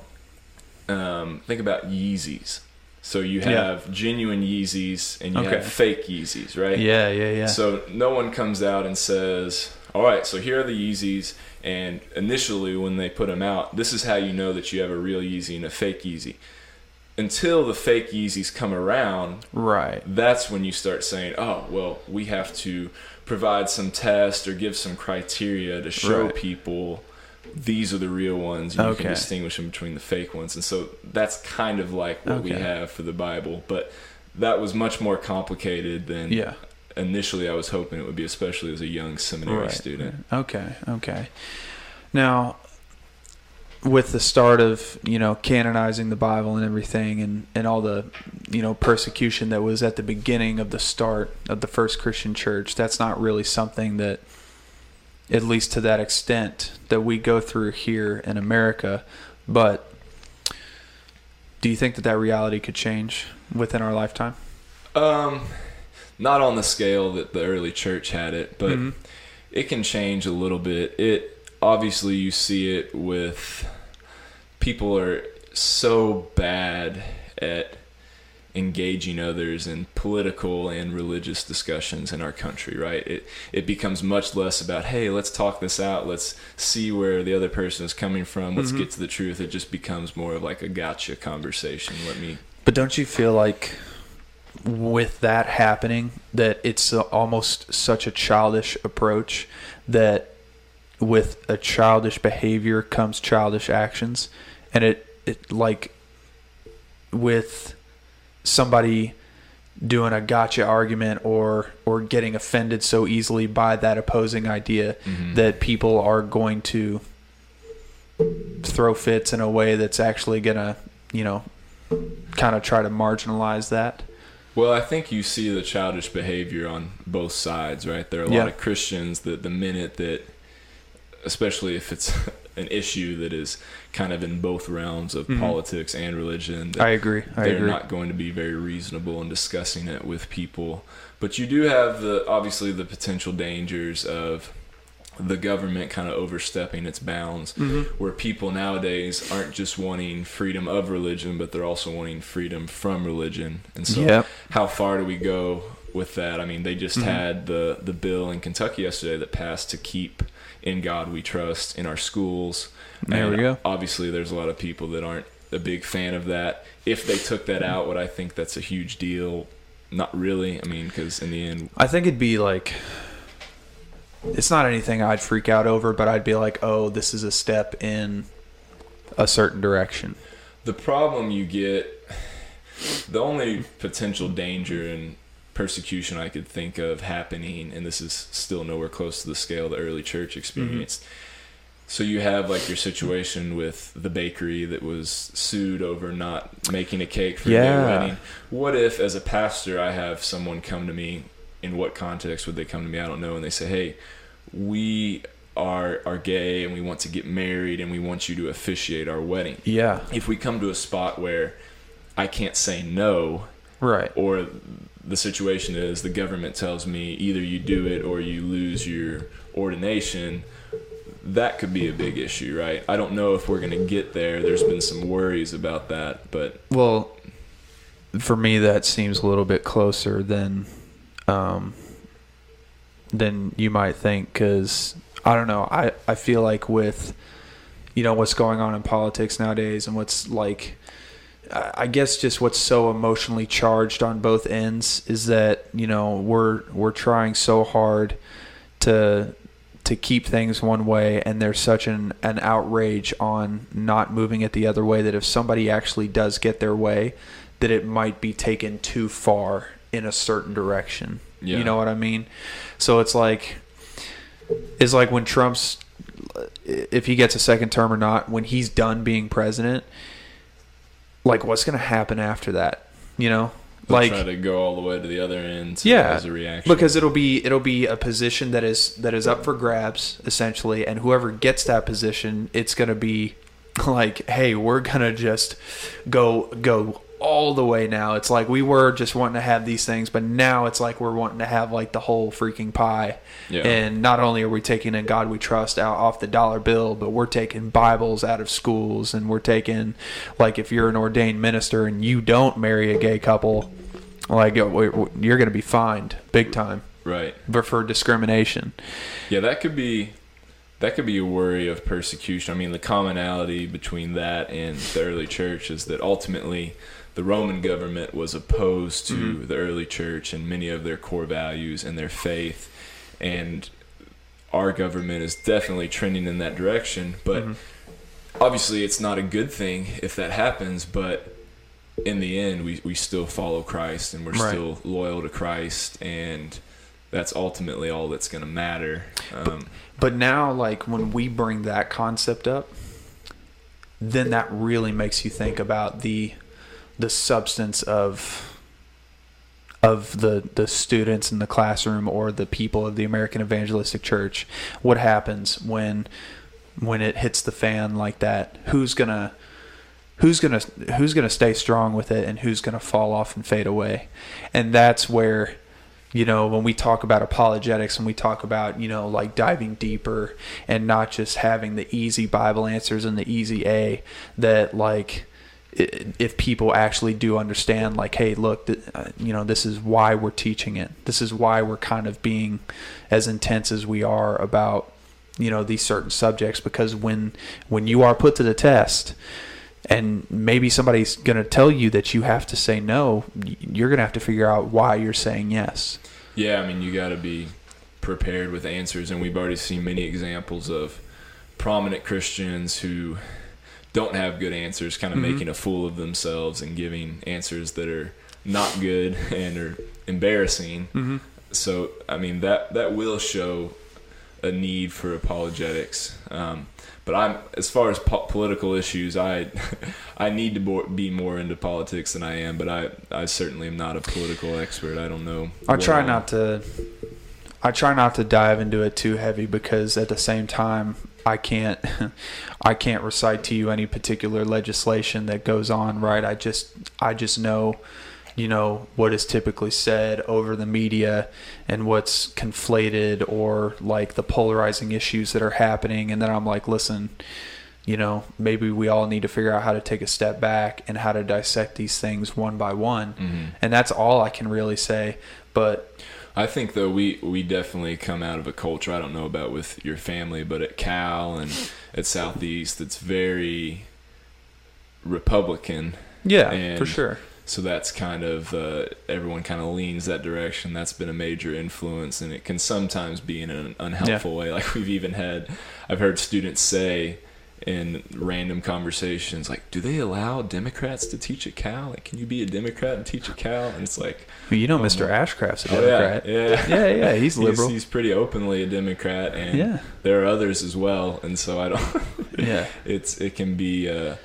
um, think about Yeezys. So you Yeah. have genuine Yeezys and you Okay. have fake Yeezys, right? Yeah, yeah, yeah. So no one comes out and says, "All right, so here are the Yeezys." And initially, when they put them out, this is how you know that you have a real Yeezy and a fake Yeezy. Until the fake Yeezys come around, right. that's when you start saying, "Oh, well, we have to provide some test or give some criteria to show Right. people these are the real ones. And You Okay. can distinguish them between the fake ones." And so that's kind of like what we have for the Bible, but that was much more complicated than Yeah. Initially I was hoping it would be, especially as a young seminary Right. student. Okay. Okay. Now, with the start of you know canonizing the Bible and everything, and and all the you know persecution that was at the beginning of the start of the first Christian church, that's not really something that, at least to that extent, that we go through here in America. But do you think that that reality could change within our lifetime? Um, not on the scale that the early church had it, but Mhm. it can change a little bit. It obviously you see it with people are so bad at engaging others in political and religious discussions in our country, right? It it becomes much less about, hey, let's talk this out, let's see where the other person is coming from, let's Mhm. get to the truth. It just becomes more of like a gotcha conversation. Let me But don't you feel like with that happening that it's almost such a childish approach that with a childish behavior comes childish actions and it it like with somebody doing a gotcha argument or or getting offended so easily by that opposing idea Mhm. that people are going to throw fits in a way that's actually gonna, you know, kind of try to marginalize that. Well, I think you see the childish behavior on both sides, right? There are a Yeah. lot of Christians that the minute that, especially if it's <laughs> an issue that is kind of in both realms of Mhm. politics and religion, that I agree. I they're agree. not going to be very reasonable in discussing it with people. But you do have the obviously the potential dangers of the government kind of overstepping its bounds Mhm. where people nowadays aren't just wanting freedom of religion but they're also wanting freedom from religion and so Yep. how far do we go with that i mean they just Mhm. had the the bill in kentucky yesterday that passed to keep in god we trust in our schools There we go. obviously there's a lot of people that aren't a big fan of that if they took that out would i think that's a huge deal not really i mean because in the end I think it'd be like it's not anything I'd freak out over, but I'd be like, "Oh, this is a step in a certain direction." The problem you get, the only potential danger and persecution I could think of happening, and this is still nowhere close to the scale the early church experienced. So you have like your situation with the bakery that was sued over not making a cake for Yeah. their wedding. What if, as a pastor, I have someone come to me? In what context would they come to me? I don't know. And they say, "Hey, we are are gay and we want to get married and we want you to officiate our wedding." Yeah. if we come to a spot where I can't say no, Right. or the situation is the government tells me either you do it or you lose your ordination, that could be a big issue, right? I don't know if we're going to get there. There's been some worries about that, but Well, for me, that seems a little bit closer than um, than you might think. Because I don't know. I I feel like with you know what's going on in politics nowadays and what's like. I guess just what's so emotionally charged on both ends is that you know we're we're trying so hard to to keep things one way and there's such an, an outrage on not moving it the other way that if somebody actually does get their way that it might be taken too far in a certain direction. Yeah. you know what i mean? So it's like it's like when trump's if he gets a second term or not when he's done being president like what's going to happen after that? You know? They'll like try to go all the way to the other end Yeah, as a reaction. because it'll be it'll be a position that is that is up for grabs essentially and whoever gets that position it's going to be <laughs> like hey we're going to just go go all the way now it's like we were just wanting to have these things but now it's like we're wanting to have like the whole freaking pie Yeah. and not only are we taking in god we trust out off the dollar bill but we're taking bibles out of schools and we're taking like if you're an ordained minister and you don't marry a gay couple like you're going to be fined big time right. for, for discrimination Yeah, that could be that could be a worry of persecution. I mean, the commonality between that and the early church is that ultimately the Roman government was opposed to Mhm. the early church and many of their core values and their faith. And our government is definitely trending in that direction, but Mhm. obviously it's not a good thing if that happens, but in the end we, we still follow Christ and we're Right. still loyal to Christ and that's ultimately all that's going to matter. Um, But now, like when we bring that concept up, then that really makes you think about the the substance of of the the students in the classroom or the people of the American Evangelistic Church. What happens when when it hits the fan like that? Who's gonna who's gonna who's gonna stay strong with it and who's gonna fall off and fade away? And that's where you know when we talk about apologetics and we talk about you know like diving deeper and not just having the easy bible answers and the easy a that like if people actually do understand like hey look th- uh, you know this is why we're teaching it. This is why we're kind of being as intense as we are about you know these certain subjects because when when you are put to the test and maybe somebody's going to tell you that you have to say no you're going to have to figure out why you're saying yes. Yeah, I mean, you got to be prepared with answers, and we've already seen many examples of prominent Christians who don't have good answers, kind of Mhm. making a fool of themselves and giving answers that are not good <laughs> and are embarrassing. mm-hmm. So, I mean, that that will show a need for apologetics. Um, but I'm as far as po- political issues, I <laughs> I need to bo- be more into politics than I am. But I I certainly am not a political expert. I don't know. I try all- not to. I try not to dive into it too heavy because at the same time I can't <laughs> I can't recite to you any particular legislation that goes on right? I just I just know you know what is typically said over the media and what's conflated or like the polarizing issues that are happening. And then I'm like listen you know maybe we all need to figure out how to take a step back and how to dissect these things one by one. Mhm. and that's all I can really say. But I think though we we definitely come out of a culture I don't know about with your family, but at Cal and at Southeast, it's very Republican. Yeah, And- for sure. So that's kind of uh, everyone kind of leans that direction. That's been a major influence, and it can sometimes be in an unhelpful way. Like we've even had, I've heard students say in random conversations, like, "Do they allow Democrats to teach at Cal? Like, can you be a Democrat and teach at Cal?" And it's like, Well, you know, Oh, Mr. Ashcraft's a democrat Oh, yeah, yeah, yeah, <laughs> yeah, he's liberal. He's, pretty openly a Democrat, and Yeah. there are others as well. And so I don't. <laughs> yeah, it's it can be. Uh,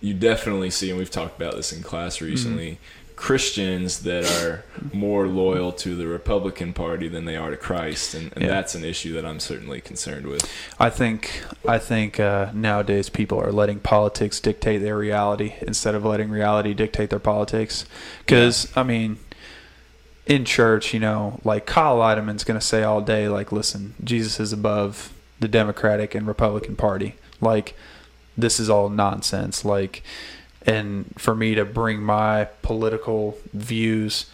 you definitely see, and we've talked about this in class recently. Christians that are more loyal to the Republican Party than they are to Christ, and, and Yeah. that's an issue that I'm certainly concerned with. I think I think uh, nowadays people are letting politics dictate their reality instead of letting reality dictate their politics. Because I mean, in church, you know, like Kyle Idleman's going to say all day, like, "Listen, Jesus is above the Democratic and Republican Party." Like, this is all nonsense. Like, and for me to bring my political views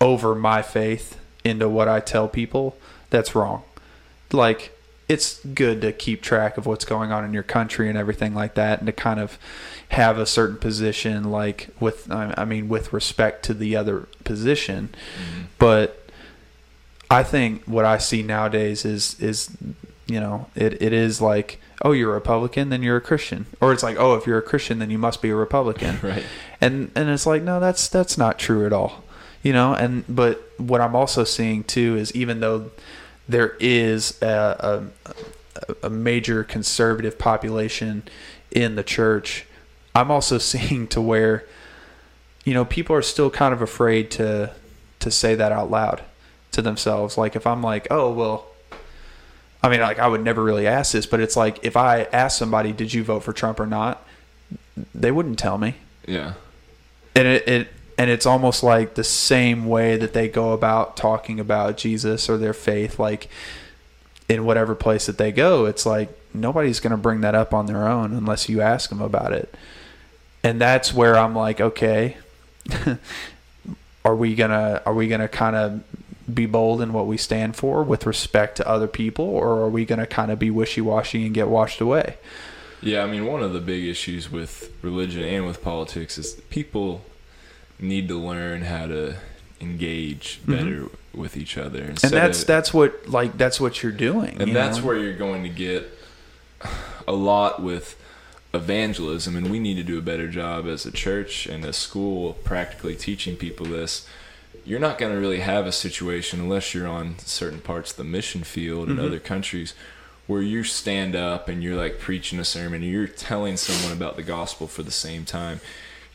over my faith into what I tell people, that's wrong. Like, it's good to keep track of what's going on in your country and everything like that, and to kind of have a certain position, like with, I mean, with respect to the other position. Mm-hmm. But I think what I see nowadays is is you know it, it is like oh you're a Republican then you're a Christian. Or it's like oh if you're a Christian then you must be a Republican. <laughs> Right. and and it's like no that's that's not true at all you know? And but what i'm also seeing too is even though there is a, a, a major conservative population in the church i'm also <laughs> seeing to where you know people are still kind of afraid to to say that out loud to themselves. Like if i'm like oh well i mean like i would never really ask this but it's like if i ask somebody did you vote for trump or not? they wouldn't tell me. Yeah. and it, it and it's almost like the same way that they go about talking about Jesus or their faith like in whatever place that they go it's like nobody's going to bring that up on their own unless you ask them about it. And that's where I'm like okay. <laughs> Are we going to are we going to kind of be bold in what we stand for with respect to other people or are we going to kind of be wishy-washy and get washed away Yeah, I mean, one of the big issues with religion and with politics is people need to learn how to engage mm-hmm. better with each other. and that's of- that's what like that's what you're doing and you that's know? where you're going to get a lot with evangelism and we need to do a better job as a church and a school practically teaching people this you're not going to really have a situation unless you're on certain parts of the mission field in Mhm. other countries where you stand up and you're like preaching a sermon and you're telling someone about the gospel for the same time.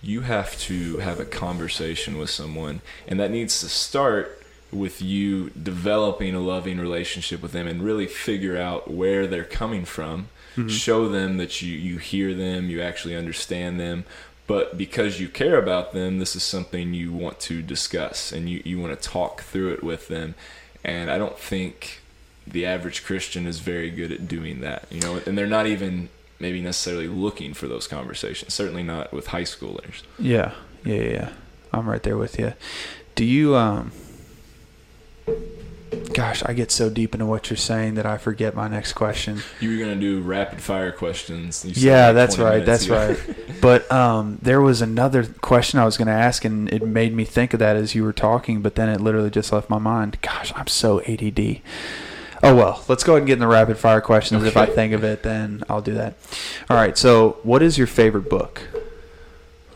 You have to have a conversation with someone and that needs to start with you developing a loving relationship with them and really figure out where they're coming from. Show them that you you hear them you actually understand them but because you care about them this is something you want to discuss and you, you want to talk through it with them and i don't think the average christian is very good at doing that you know and they're not even maybe necessarily looking for those conversations certainly not with high schoolers Yeah, yeah, yeah. I'm right there with you. Do you um Gosh, I get so deep into what you're saying that I forget my next question. you were going to do rapid fire questions You Yeah, like that's right. That's right. <laughs> But um there was another question I was going to ask and it made me think of that as you were talking, but then it literally just left my mind. Gosh, I'm so ADD. Oh well, let's go ahead and get in the rapid fire questions. If I think of it, then I'll do that. All right. So, what is your favorite book?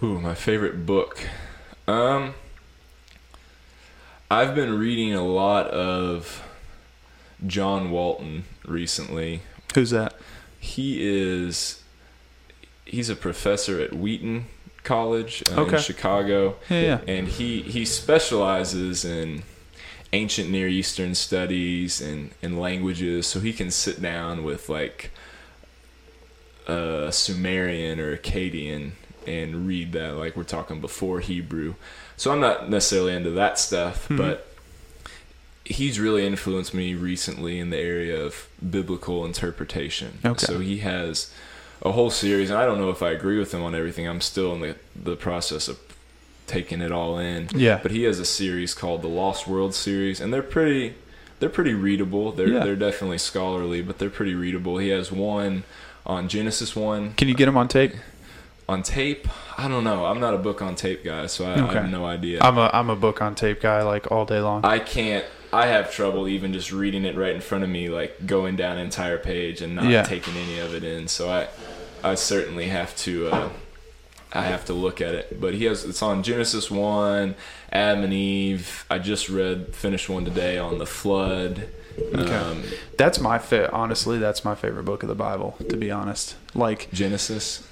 Ooh, my favorite book. Um, I've been reading a lot of John Walton recently. Who's that? He is he's a professor at Wheaton College uh, Okay. in Chicago, Yeah, yeah. and he he specializes in ancient Near Eastern studies and and languages. So he can sit down with like a Sumerian or Akkadian and read that like we're talking before Hebrew. So I'm not necessarily into that stuff, Mhm. but he's really influenced me recently in the area of biblical interpretation. Okay. So he has a whole series, and I don't know if I agree with him on everything. I'm still in the the process of taking it all in. Yeah. But he has a series called the Lost World series, and they're pretty they're pretty readable. They're Yeah. they're definitely scholarly, but they're pretty readable. He has one on Genesis one Can you get him on tape? On tape. I don't know. I'm not a book on tape guy, so I, I have no idea. I'm a I'm a book on tape guy like all day long. I can't. I have trouble even just reading it right in front of me, like going down an entire page and not Yeah. taking any of it in. So I, I certainly have to. Uh, I have to look at it. But he has. It's on Genesis one, Adam and Eve. I just read finished one today on the flood. Okay. Um, That's my fit. Honestly, that's my favorite book of the Bible. To be honest, like Genesis.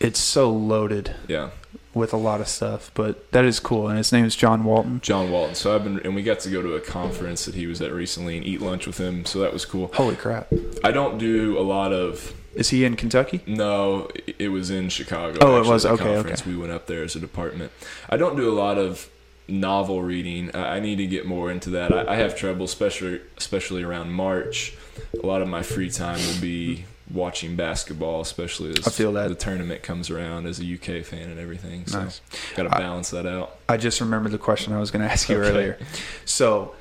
It's so loaded Yeah, with a lot of stuff. But that is cool. And his name is John Walton. John Walton. So I've been, and we got to go to a conference that he was at recently and eat lunch with him. So that was cool. Holy crap! I don't do a lot of Is he in Kentucky? No, it- was in Chicago. Oh, it was? Okay, conference. okay. We went up there as a department. I don't do a lot of novel reading. I I need to get more into that. I, I have trouble, especially especially around March. A lot of my free time will be watching basketball, especially as I feel that. the tournament comes around as a UK fan and everything. So Nice. got to I- balance that out. I just remembered the question I was going to ask you Okay. earlier. So,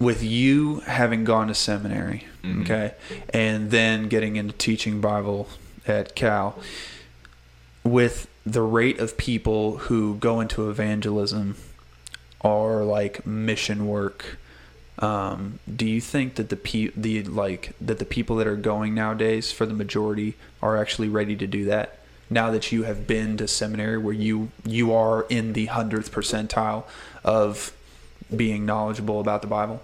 with you having gone to seminary, Mhm. okay, and then getting into teaching Bible at Cal, with the rate of people who go into evangelism or like mission work, um, do you think that the pe- the like that the people that are going nowadays for the majority are actually ready to do that? Now that you have been to seminary where you you are in the hundredth percentile of being knowledgeable about the Bible?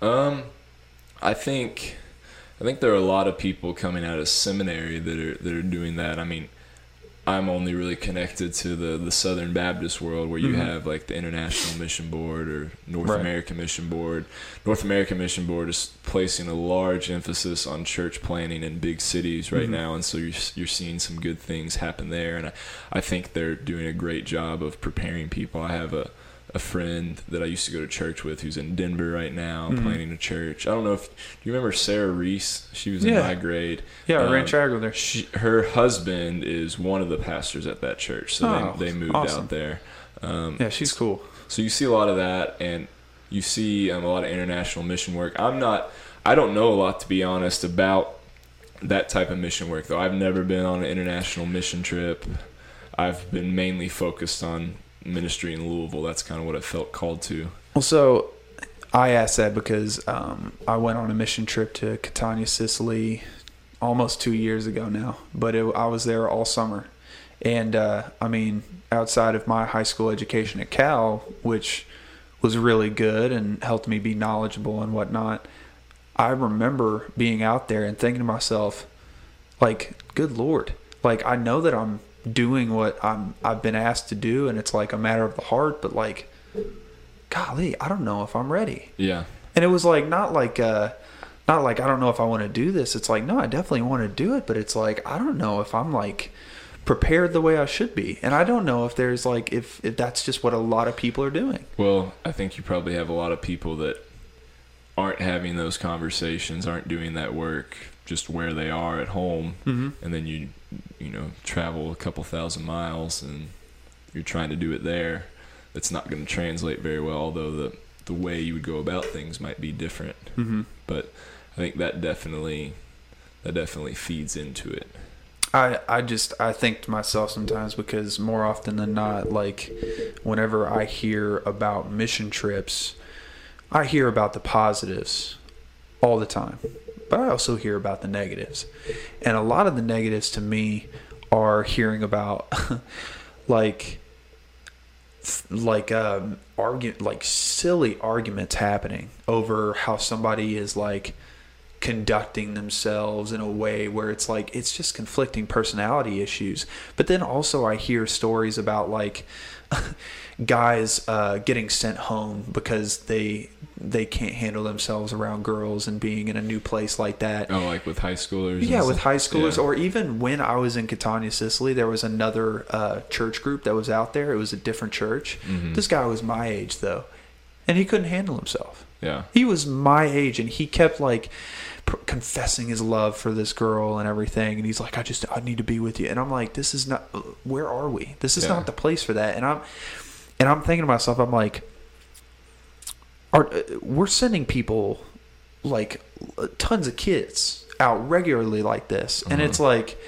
Um, I think, I think there are a lot of people coming out of seminary that are that are doing that. I mean, I'm only really connected to the the Southern Baptist world, where you Mhm. have like the International Mission Board or North Right. American Mission Board. North American Mission Board is placing a large emphasis on church planting in big cities right Mhm. now, and so you're you're seeing some good things happen there, and I, I think they're doing a great job of preparing people. I have a a friend that I used to go to church with who's in Denver right now Mhm. planting a church. I don't know if do you remember Sarah Reese? She was in my grade. Yeah, I Um, ran track with her. She, her husband is one of the pastors at that church, so Oh, they, they moved awesome. out there. Um, Yeah, she's cool. so you see a lot of that, and you see um, a lot of international mission work. I'm not, I don't know a lot to be honest about that type of mission work though. I've never been on an international mission trip. I've been mainly focused on ministry in Louisville. That's kind of what I felt called to. Well, so I asked that because um, I went on a mission trip to Catania, Sicily, almost two years ago now. But it, I was there all summer, and uh, I mean, outside of my high school education at Cal, which was really good and helped me be knowledgeable and whatnot, I remember being out there and thinking to myself, like, good lord, like I know that I'm doing what I'm I've been asked to do, and it's like a matter of the heart, but like golly, I don't know if I'm ready. Yeah. And it was like not like uh not like I don't know if I want to do this. It's like no, I definitely want to do it, but it's like I don't know if I'm like prepared the way I should be. And I don't know if there's like if if that's just what a lot of people are doing. Well, I think you probably have a lot of people that aren't having those conversations, aren't doing that work just where they are at home, Mhm. and then you you know travel a couple thousand miles and you're trying to do it there. That's not going to translate very well, although the the way you would go about things might be different. Mhm. But I think that definitely that definitely feeds into it. I I just I think to myself sometimes because more often than not, like whenever I hear about mission trips, I hear about the positives all the time, but I also hear about the negatives, and a lot of the negatives to me are hearing about <laughs> like like um argu- like silly arguments happening over how somebody is like conducting themselves in a way where it's like it's just conflicting personality issues. But then also i hear stories about like <laughs> guys uh, getting sent home because they they can't handle themselves around girls and being in a new place like that Oh, like with high schoolers. yeah, with high schoolers, Yeah. or even when I was in Catania, Sicily, there was another uh, church group that was out there. It was a different church. Mhm. This guy was my age though, and he couldn't handle himself. yeah. He was my age, and he kept like confessing his love for this girl and everything. And he's like, "I just, I need to be with you." And I'm like, "This is not. Where are we? This is Yeah. not the place for that." And I'm, and I'm thinking to myself, I'm like, are uh, we're sending people like uh, tons of kids out regularly like this, and Uh-huh. it's like.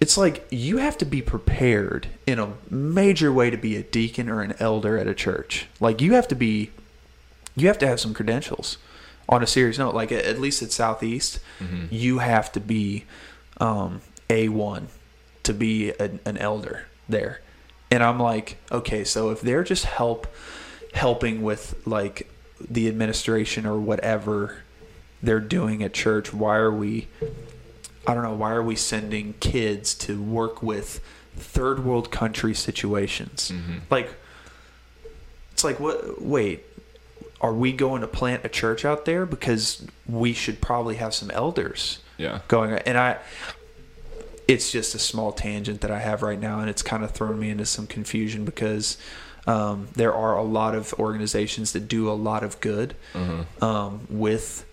It's like you have to be prepared in a major way to be a deacon or an elder at a church. Like you have to be you have to have some credentials on a serious note like at least at southeast Mhm. you have to be um, a1 to be an, an elder there and i'm like okay so if they're just help helping with like the administration or whatever they're doing at church why are we i don't know why are we sending kids to work with third world country situations Mhm. like it's like what wait are we going to plant a church out there because we should probably have some elders Yeah. going and i it's just a small tangent that i have right now and it's kind of thrown me into some confusion because um, there are a lot of organizations that do a lot of good Uh-huh. um, with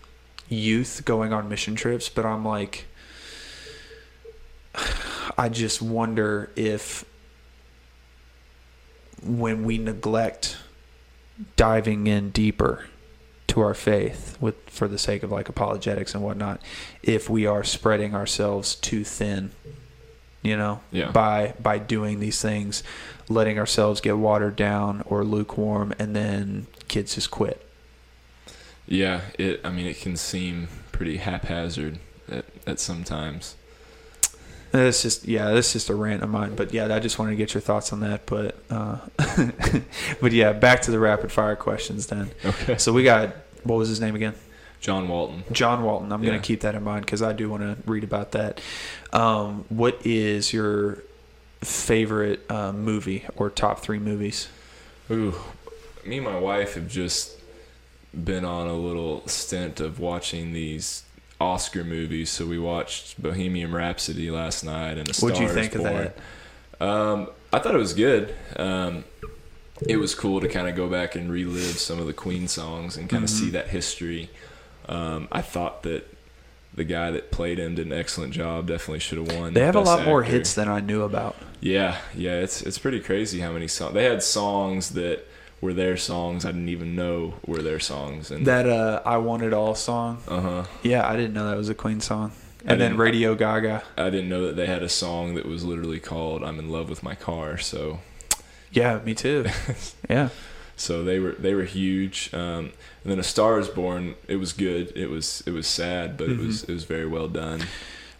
youth going on mission trips, but I'm like, <sighs> I just wonder if when we neglect diving in deeper to our faith with for the sake of like apologetics and whatnot, if we are spreading ourselves too thin, you know, Yeah. by by doing these things, letting ourselves get watered down or lukewarm, and then kids just quit. Yeah. It. I mean, it can seem pretty haphazard at, at sometimes. That's just yeah, that's just a rant of mine. But yeah, I just wanted to get your thoughts on that. But uh, <laughs> but yeah, back to the rapid fire questions then. Okay. So we got what was his name again? John Walton. John Walton. I'm Yeah. gonna keep that in mind because I do want to read about that. Um, what is your favorite uh, movie or top three movies? Ooh, me and my wife have just been on a little stint of watching these Oscar movies. So we watched Bohemian Rhapsody last night and A Star What'd you think of that? Um, I thought it was good. Um, it was cool to kind of go back and relive some of the Queen songs and kind of Mhm. see that history. Um, I thought that the guy that played him did an excellent job. Definitely should have won. They have a lot more hits than I knew about. Yeah, yeah, it's it's pretty crazy how many songs they had. Songs that were their songs I didn't even know were their songs, and That uh, "I Want It All" song. uh huh. Yeah, I didn't know that was a Queen song. And then Radio Gaga. I didn't know that they had a song that was literally called "I'm in Love with My Car." So Yeah, me too. <laughs> yeah. so they were they were huge. Um, and then A Star Is Born. It was good. It was it was sad, but it was Mm-hmm. it was very well done.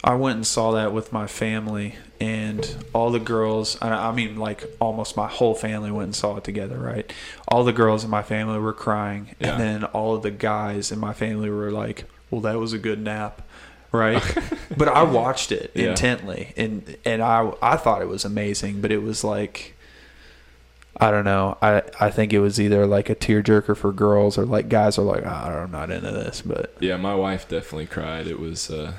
I went and saw that with my family, and all the girls, I I mean, like almost my whole family went and saw it together, right? All the girls in my family were crying, Yeah. and then all of the guys in my family were like, well, that was a good nap. Right, <laughs> but I watched it Yeah. intently, and and I I thought it was amazing, but it was like, I don't know, I I think it was either like a tearjerker for girls or like guys are like, oh, I'm not into this, but Yeah, my wife definitely cried. It was uh,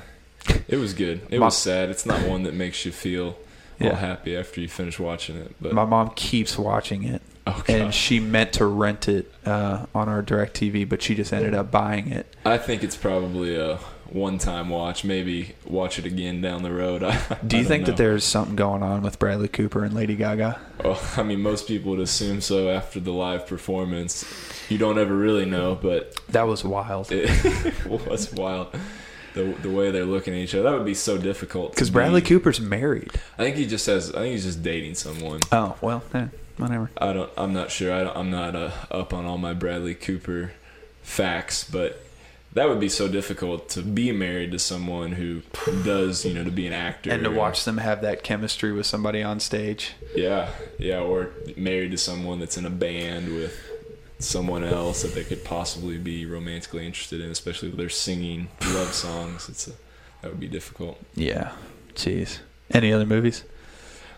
<laughs> it was good. It My- was sad. It's not one that makes you feel Yeah. all happy after you finish watching it. But my mom keeps watching it. oh, and she meant to rent it uh, on our direct tv but she just ended up buying it I think it's probably a one-time watch. Maybe watch it again down the road. <laughs> I, do you think that there's something going on with bradley cooper and lady gaga Oh, <laughs> I mean, most people would assume so after the live performance. You don't ever really know, but that was wild it was wild. The, the way they're looking at each other. That would be so difficult. because bradley be- cooper's married I think he just has. I think he's just dating someone. oh well eh, whatever I don't. I'm not sure. I don't, I'm not uh, up on all my Bradley Cooper facts, but that would be so difficult to be married to someone who does, you know, to be an actor and to watch them have that chemistry with somebody on stage. Yeah, yeah, or married to someone that's in a band with someone else that they could possibly be romantically interested in, especially if they're singing love songs. It's a, that would be difficult. Yeah. Jeez. Any other movies?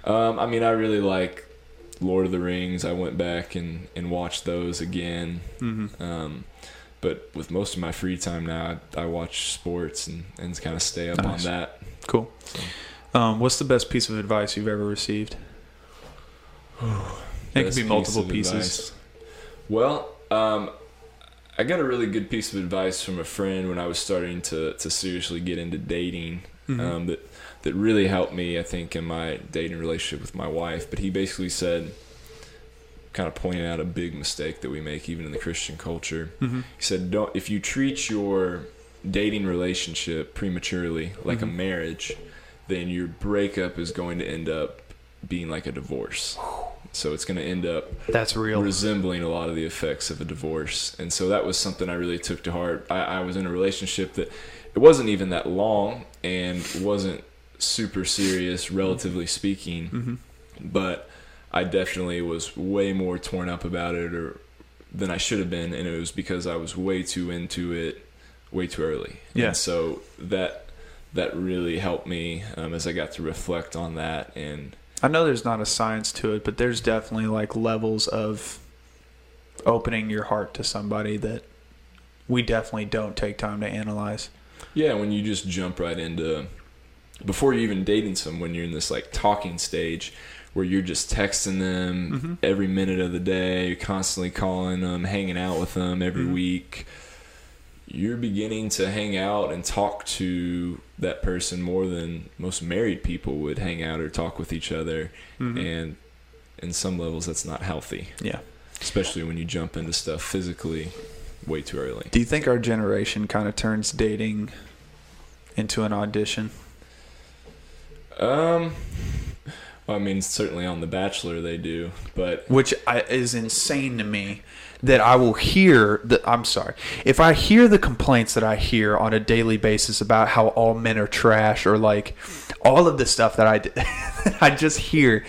Um, I mean, I really like Lord of the Rings. I went back and, and watched those again. Mm-hmm. Um, but with most of my free time now, I, I watch sports and, and kind of stay up Nice. on that. Cool. Um, what's the best piece of advice you've ever received? it could be multiple of pieces. Well, um, I got a really good piece of advice from a friend when I was starting to, to seriously get into dating. Mhm. Um, that that really helped me, I think, in my dating relationship with my wife. But he basically said, kind of pointing out a big mistake that we make even in the Christian culture. Mhm. He said, "Don't if you treat your dating relationship prematurely like a Mhm. marriage, then your breakup is going to end up being like a divorce. So it's going to end up That's real. resembling a lot of the effects of a divorce. And so that was something I really took to heart. I, I was in a relationship that it wasn't even that long and wasn't super serious, relatively speaking, hmm but I definitely was way more torn up about it or than I should have been, and it was because I was way too into it way too early. Yeah. And so that that really helped me um, as I got to reflect on that and I know there's not a science to it, but there's definitely like levels of opening your heart to somebody that we definitely don't take time to analyze. Yeah, when you just jump right into before you're even dating someone, you're in this like talking stage where you're just texting them Mhm. every minute of the day, you're constantly calling them, hanging out with them every Mhm. week. You're beginning to hang out and talk to that person more than most married people would hang out or talk with each other. Mhm. And in some levels, that's not healthy, yeah. especially when you jump into stuff physically way too early. Do you think our generation kind of turns dating into an audition? Um, well, I mean, certainly on The Bachelor they do, but which I, is insane to me that I will hear the I'm sorry. If I hear the complaints that I hear on a daily basis about how all men are trash or like all of the stuff that I, <laughs> I just hear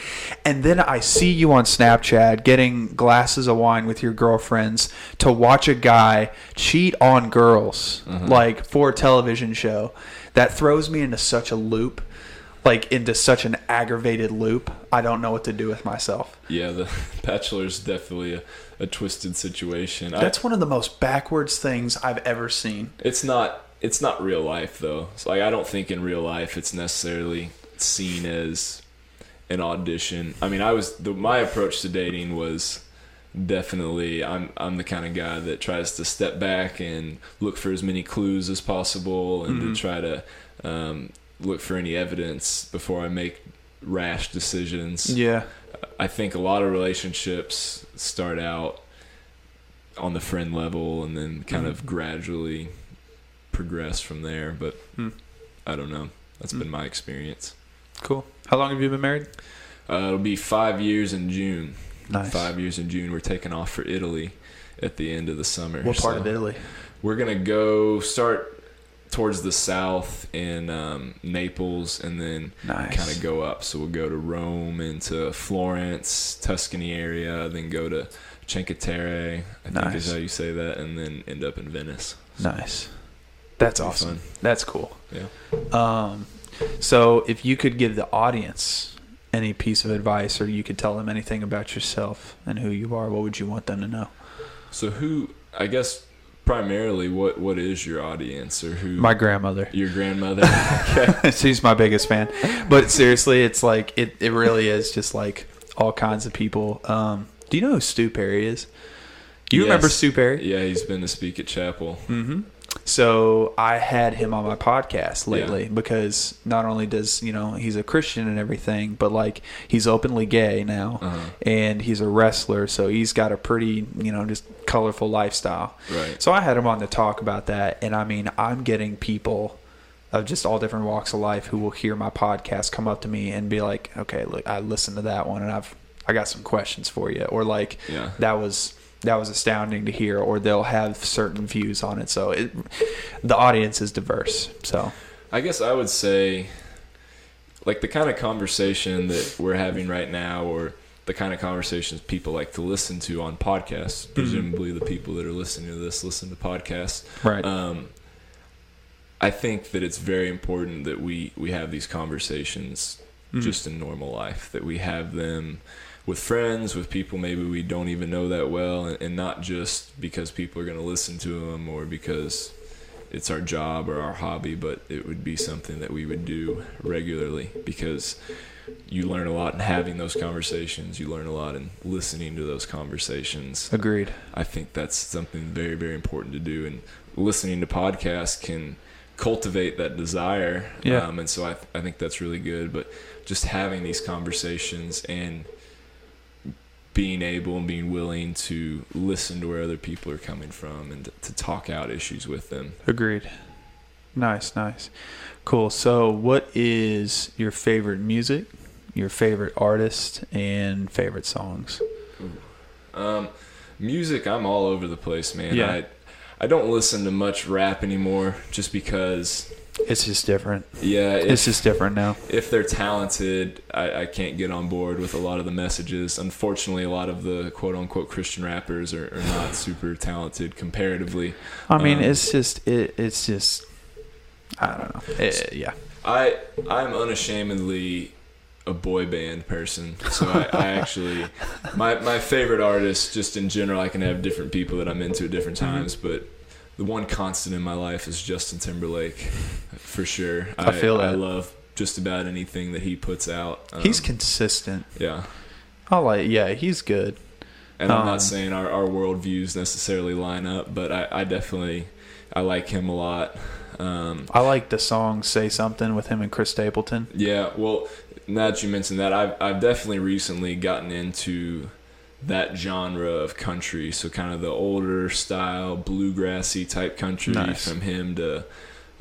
and then I see you on Snapchat getting glasses of wine with your girlfriends to watch a guy cheat on girls mm-hmm. like for a television show that throws me into such a loop like into such an aggravated loop I don't know what to do with myself. Yeah, The <laughs> Bachelor's definitely a, a twisted situation. I, That's one of the most backwards things I've ever seen. it's not it's not real life though. So, like I don't think in real life it's necessarily seen as an audition. I mean, I was the, my approach to dating was definitely I'm I'm the kind of guy that tries to step back and look for as many clues as possible and Mhm. to try to um, look for any evidence before I make rash decisions. Yeah. I think a lot of relationships start out on the friend level and then kind of gradually progress from there. But Hmm. I don't know. That's Hmm. been my experience. Cool. How long have you been married? Uh, it'll be five years in June. Nice. Five years in June. We're taking off for Italy at the end of the summer. What part So of Italy? We're gonna go start towards the south in um, Naples and then Nice. kind of go up. So we'll go to Rome into Florence, Tuscany area, then go to Cinque Terre, I think is how you say that, and then end up in Venice. Nice. That's awesome. fun. That's cool. Yeah. Um, so if you could give the audience any piece of advice, or you could tell them anything about yourself and who you are, what would you want them to know? So who? I guess primarily, what what is your audience or who? My grandmother. your grandmother. okay. <laughs> <laughs> She's my biggest fan. But seriously, it's like it, it really is just like all kinds of people. Um, do you know who Stu Perry is? Do you remember Stu Perry? Yeah, he's been to speak at chapel. Mm-hmm. So I had him on my podcast lately because not only does you know he's a Christian and everything, but like he's openly gay now, Uh-huh. and he's a wrestler, so he's got a pretty you know just colorful lifestyle. Right. So I had him on to talk about that, and I mean I'm getting people of just all different walks of life who will hear my podcast come up to me and be like, "Okay, look, I listened to that one, and I've I got some questions for you," or like Yeah. that was that was astounding to hear, or they'll have certain views on it. So it, the audience is diverse. So I guess I would say, like the kind of conversation that we're having right now, or the kind of conversations people like to listen to on podcasts. Mm-hmm. Presumably, the people that are listening to this listen to podcasts. right, Um, I think that it's very important that we we have these conversations Mhm. just in normal life. That we have them with friends, with people maybe we don't even know that well, and, and not just because people are going to listen to them or because it's our job or our hobby, but it would be something that we would do regularly because you learn a lot in having those conversations. You learn a lot in listening to those conversations. agreed. I think that's something very, very important to do. And listening to podcasts can cultivate that desire. Yeah. Um, and so I, I think that's really good. But just having these conversations and being able and being willing to listen to where other people are coming from and to, talk out issues with them. Agreed. Nice, nice. Cool. So, what is your favorite music, your favorite artist, and favorite songs? Um, music, I'm all over the place, man. Yeah. I, I don't listen to much rap anymore just because, It's just different. yeah, It's just different now. if they're talented, I, I can't get on board with a lot of the messages. Unfortunately, a lot of the quote unquote Christian rappers are, are not super talented comparatively. I mean, Um, it's just it, it's just I don't know. It- yeah. I I'm unashamedly a boy band person, so I, I actually <laughs> my my favorite artists just in general. I can have different people that I'm into at different Mm-hmm. times, but the one constant in my life is Justin Timberlake, for sure. I feel that. I love just about anything that he puts out. Um, He's consistent. yeah. I like yeah, he's good. And I'm Um, not saying our, our worldviews necessarily line up, but I, I definitely I like him a lot. Um, I like the song "Say Something" with him and Chris Stapleton. yeah, well, now that you mentioned that, I've I've definitely recently gotten into that genre of country. So kind of the older style, bluegrassy type country Nice. from him to.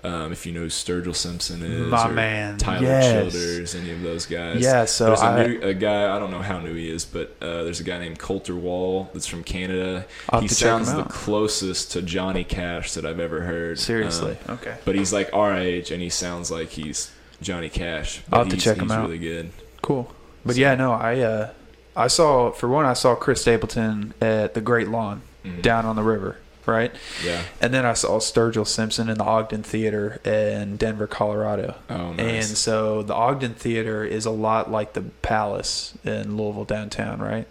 Um, if you know who Sturgill Simpson is, My man, Tyler yes. Childers, any of those guys. Yeah, so there's a, I new, a guy I don't know how new he is, but uh, there's a guy named Colter Wall that's from Canada. He have to check him sounds the closest to Johnny Cash that I've ever heard. seriously. Um, okay. but he's like our age, and he sounds like he's Johnny Cash. I'll have to check him he's out. Really good. Cool. But So- yeah, no, I uh I saw for one I saw Chris Stapleton at the Great Lawn Mhm. down on the river, right? Yeah. And then I saw Sturgill Simpson in the Ogden Theater in Denver, Colorado. Oh, And so the Ogden Theater is a lot like the Palace in Louisville downtown, right?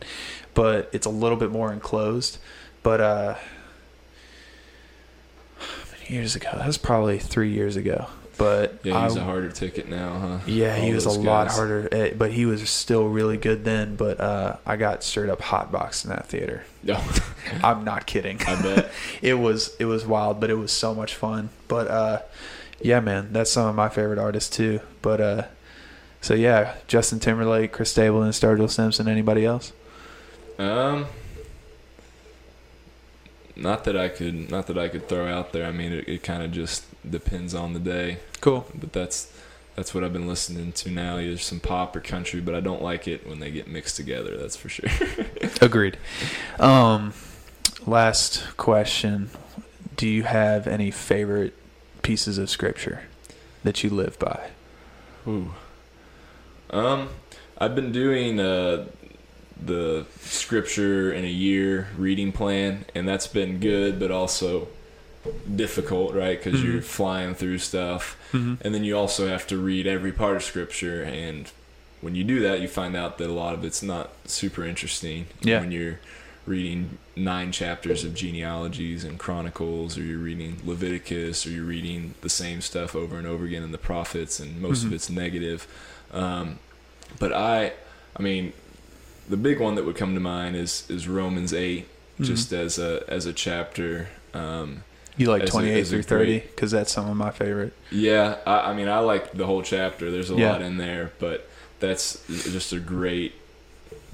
But it's a little bit more enclosed. But uh how many years ago? That was probably three years ago. But yeah, he's I- a harder ticket now, huh? yeah, he was a those lot harder, eh, but he was still really good then. But uh, I got straight up hotboxed in that theater. No, <laughs> I'm not kidding. I bet. <laughs> it was it was wild, but it was so much fun. But uh, yeah, man, that's some of my favorite artists too. But uh, so yeah, Justin Timberlake, Chris Stapleton, Sturgill Simpson. Anybody else? Um, not that I could, not that I could throw out there. I mean, it, it kind of just depends on the day. Cool. But that's that's what I've been listening to now. Either some pop or country, but I don't like it when they get mixed together. That's for sure. <laughs> Agreed. Um, last question: Do you have any favorite pieces of scripture that you live by? Ooh. Um, I've been doing uh, the scripture in a year reading plan, and that's been good, but also difficult, right? Because you're Mhm. flying through stuff, Mm-hmm. and then you also have to read every part of scripture, and when you do that, you find out that a lot of it's not super interesting. Yeah. When you're reading nine chapters of genealogies and chronicles or you're reading leviticus or you're reading the same stuff over and over again in the prophets and most Mhm. of it's negative um, but i i mean the big one that would come to mind is is romans 8 Mm-hmm. just as a as a chapter um, You like As 28 as a through 30 because that's some of my favorite. yeah I, I mean i like the whole chapter there's a Yeah. lot in there but that's just a great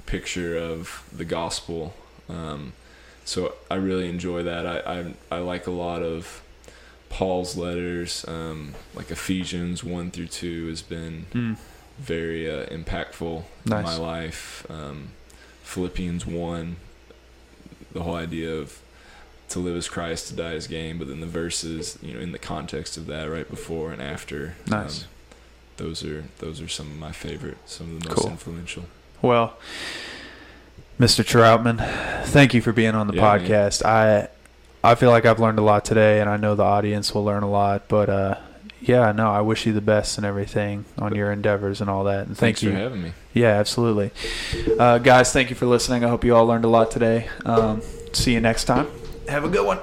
picture of the gospel um, so i really enjoy that I, I i like a lot of paul's letters um, like ephesians 1 through 2 has been Mm. very uh, impactful Nice. in my life um, philippians 1 the whole idea of to live as Christ, to die as gain, but then the verses, you know, in the context of that, right before and after. Nice. Um, those are those are some of my favorite, some of the most Cool. influential. Well, Mr. Troutman, thank you for being on the Yeah, man. podcast. I I feel like I've learned a lot today, and I know the audience will learn a lot. But uh, yeah, no, I wish you the best and everything on your endeavors and all that. And thank Thanks you. for having me. Yeah, absolutely. Uh, guys, thank you for listening. I hope you all learned a lot today. Um, see you next time. Have a good one.